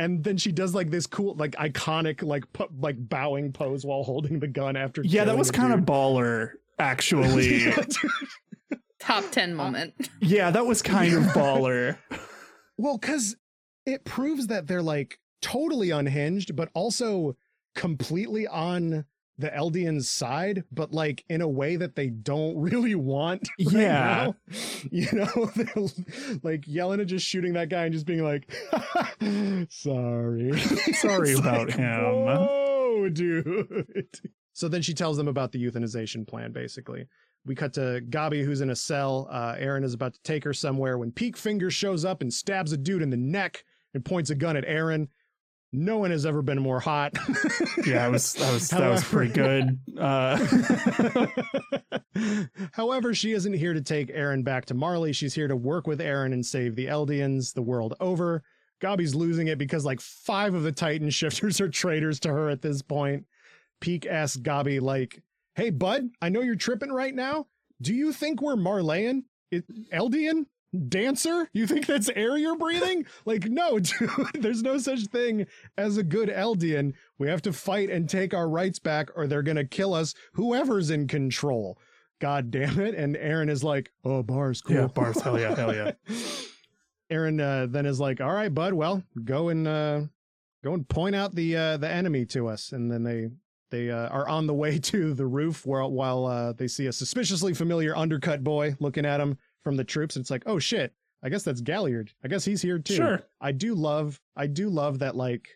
And then she does like this cool, like iconic, like pu- like bowing pose while holding the gun after. yeah, that was kind of baller, actually. [laughs] Top 10 moment. yeah, that was kind of baller. [laughs] Well, because it proves that they're like totally unhinged, but also completely on the Eldians' side, but like in a way that they don't really want. [laughs] right Yeah. now. You know, They're, like Yelena just shooting that guy and just being like, sorry. Sorry about like, him. Oh, dude. So then she tells them about the euthanization plan, basically. We cut to Gabi, who's in a cell. Uh, Eren is about to take her somewhere when Pieck Finger shows up and stabs a dude in the neck and points a gun at Eren. No one has ever been more hot. Yeah, was that was that was pretty good. Uh, [laughs] However, she isn't here to take Eren back to Marley. She's here to work with Eren and save the Eldians the world over. Gabi's losing it because like five of the Titan shifters are traitors to her at this point. Pieck asks Gabi, like, hey, bud, I know you're tripping right now. Do you think we're Marleyan? It, Eldian? Dancer? You think that's air you're breathing? [laughs] like, no, [laughs] dude, there's no such thing as a good Eldian. We have to fight and take our rights back, or they're gonna kill us, whoever's in control. God damn it. And Eren is like, oh, bars, cool. Yeah, bars, hell yeah, hell yeah. [laughs] Eren uh, then is like, all right, bud, well, go and uh, go and point out the uh, the enemy to us. And then they they uh, are on the way [laughs] to the roof while while uh, they see a suspiciously familiar undercut boy looking at them from the troops. And it's like, oh shit, I guess that's Galliard. I guess he's here too. Sure. I do love I do love that like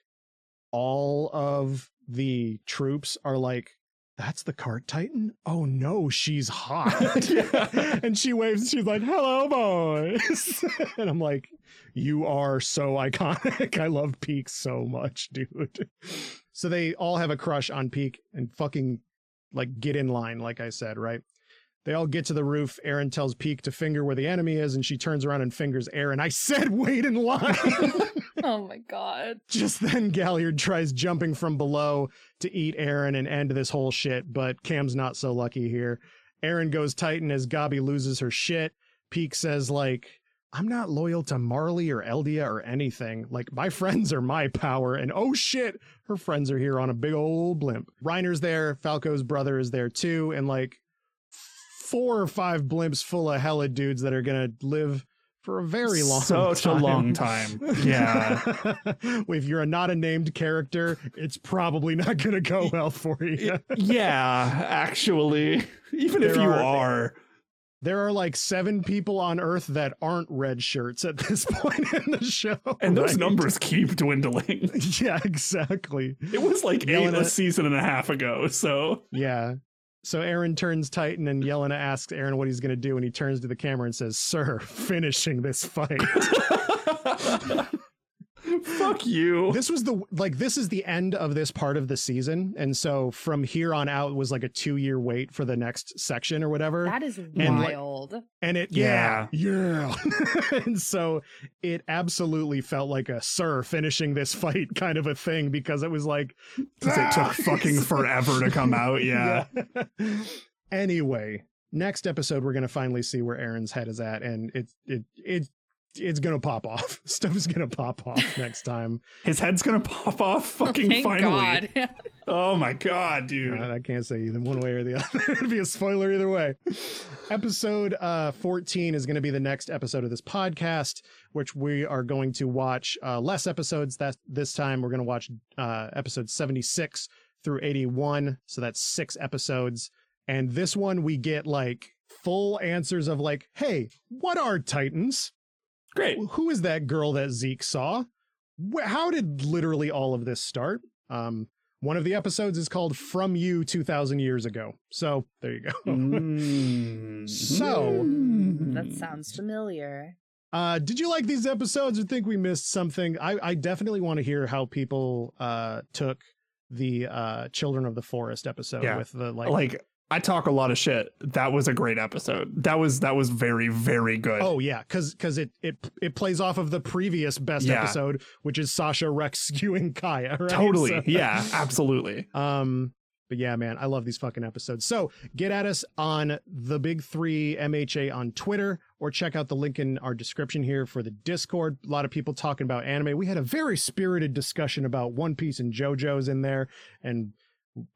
all of the troops are like that's the cart titan oh no she's hot [laughs] [laughs] and she waves she's like hello boys and i'm like you are so iconic i love pieck so much dude so they all have a crush on pieck and fucking like get in line like i said right they all get to the roof. Eren tells Pieck to finger where the enemy is, and she turns around and fingers Eren. I said [laughs] wait in line. [laughs] Oh my god. [laughs] Just then, Galliard tries jumping from below to eat Eren and end this whole shit, but Cam's not so lucky here. Eren goes Titan as Gabi loses her shit. Pieck says, like, I'm not loyal to Marley or Eldia or anything. Like, my friends are my power. And oh shit, her friends are here on a big old blimp. Reiner's there. Falco's brother is there too. And like, four or five blimps full of hella dudes that are gonna live for a very long Such time. a long time. [laughs] Yeah. if you're not a named character, it's probably not gonna go well for you. yeah, actually. [laughs] Even if you are- are. There are like seven people on Earth that aren't red shirts at this [laughs] point in the show. And those right? numbers keep dwindling. [laughs] Yeah, exactly. It was like eight a season and a half ago. So Yeah. So Eren turns Titan and Yelena asks Eren what he's going to do. And he turns to the camera and says, Sir, finishing this fight. [laughs] fuck you. this was the, like, this is the end of this part of the season. And so from here on out was like a two year wait for the next section or whatever. That is And, like, wild. and it, yeah, yeah. [laughs] and so it absolutely felt like a Sir finishing this fight [laughs] kind of a thing because it was like, 'Cause it took "Ah!" [laughs] fucking forever to come out. Yeah. Yeah. anyway, next episode we're gonna finally see where Eren's head is at, and it it it it's gonna pop off. [laughs] Stuff's gonna pop off next time. [laughs] His head's gonna pop off fucking Thank finally. God. [laughs] Oh my god, dude. Uh, I can't say either one way or the other. It'd be a spoiler either way. Episode uh, 14 is going to be the next episode of this podcast, which we are going to watch uh, less episodes. That this time we're going to watch uh, episodes 76 through 81. So that's six episodes. And this one we get like full answers of like, hey, what are Titans? Great. Who is that girl that Zeke saw? How did literally all of this start? Um, one of the episodes is called From You 2000 Years Ago. So there you go. [laughs] Mm. So- that sounds familiar. Uh, did you like these episodes or think we missed something? I, I definitely want to hear how people uh, took the uh, Children of the Forest episode Yeah. with the like, like I talk a lot of shit. That was a great episode. That was that was very very good. Oh yeah, because because it it it plays off of the previous best Yeah. episode, which is Sasha Rex [laughs] skewing Kaya. Right? totally. So- Yeah, absolutely. [laughs] Um, but yeah, man, I love these fucking episodes. So get at us on the big three MHA on Twitter or check out the link in our description here for the Discord. A lot of people talking about anime. We had a very spirited discussion about One Piece and JoJo's in there and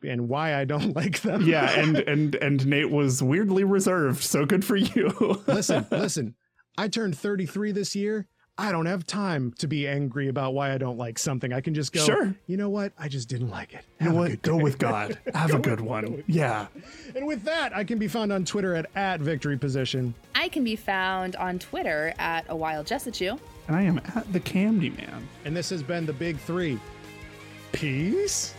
and why I don't [laughs] like them. Yeah, and [laughs] and and Nate was weirdly reserved. So good for you. [laughs] listen, listen. I turned 33 this year. I don't have time to be angry about why I don't like something. I can just go, Sure. you know what? I just didn't like it. You know what? Go with God. Have a good one. Yeah. And with that, I can be found on Twitter at, at victory position. I can be found on Twitter at a wild Jessichu. And I am at the Candy Man. And this has been the big three. Peace.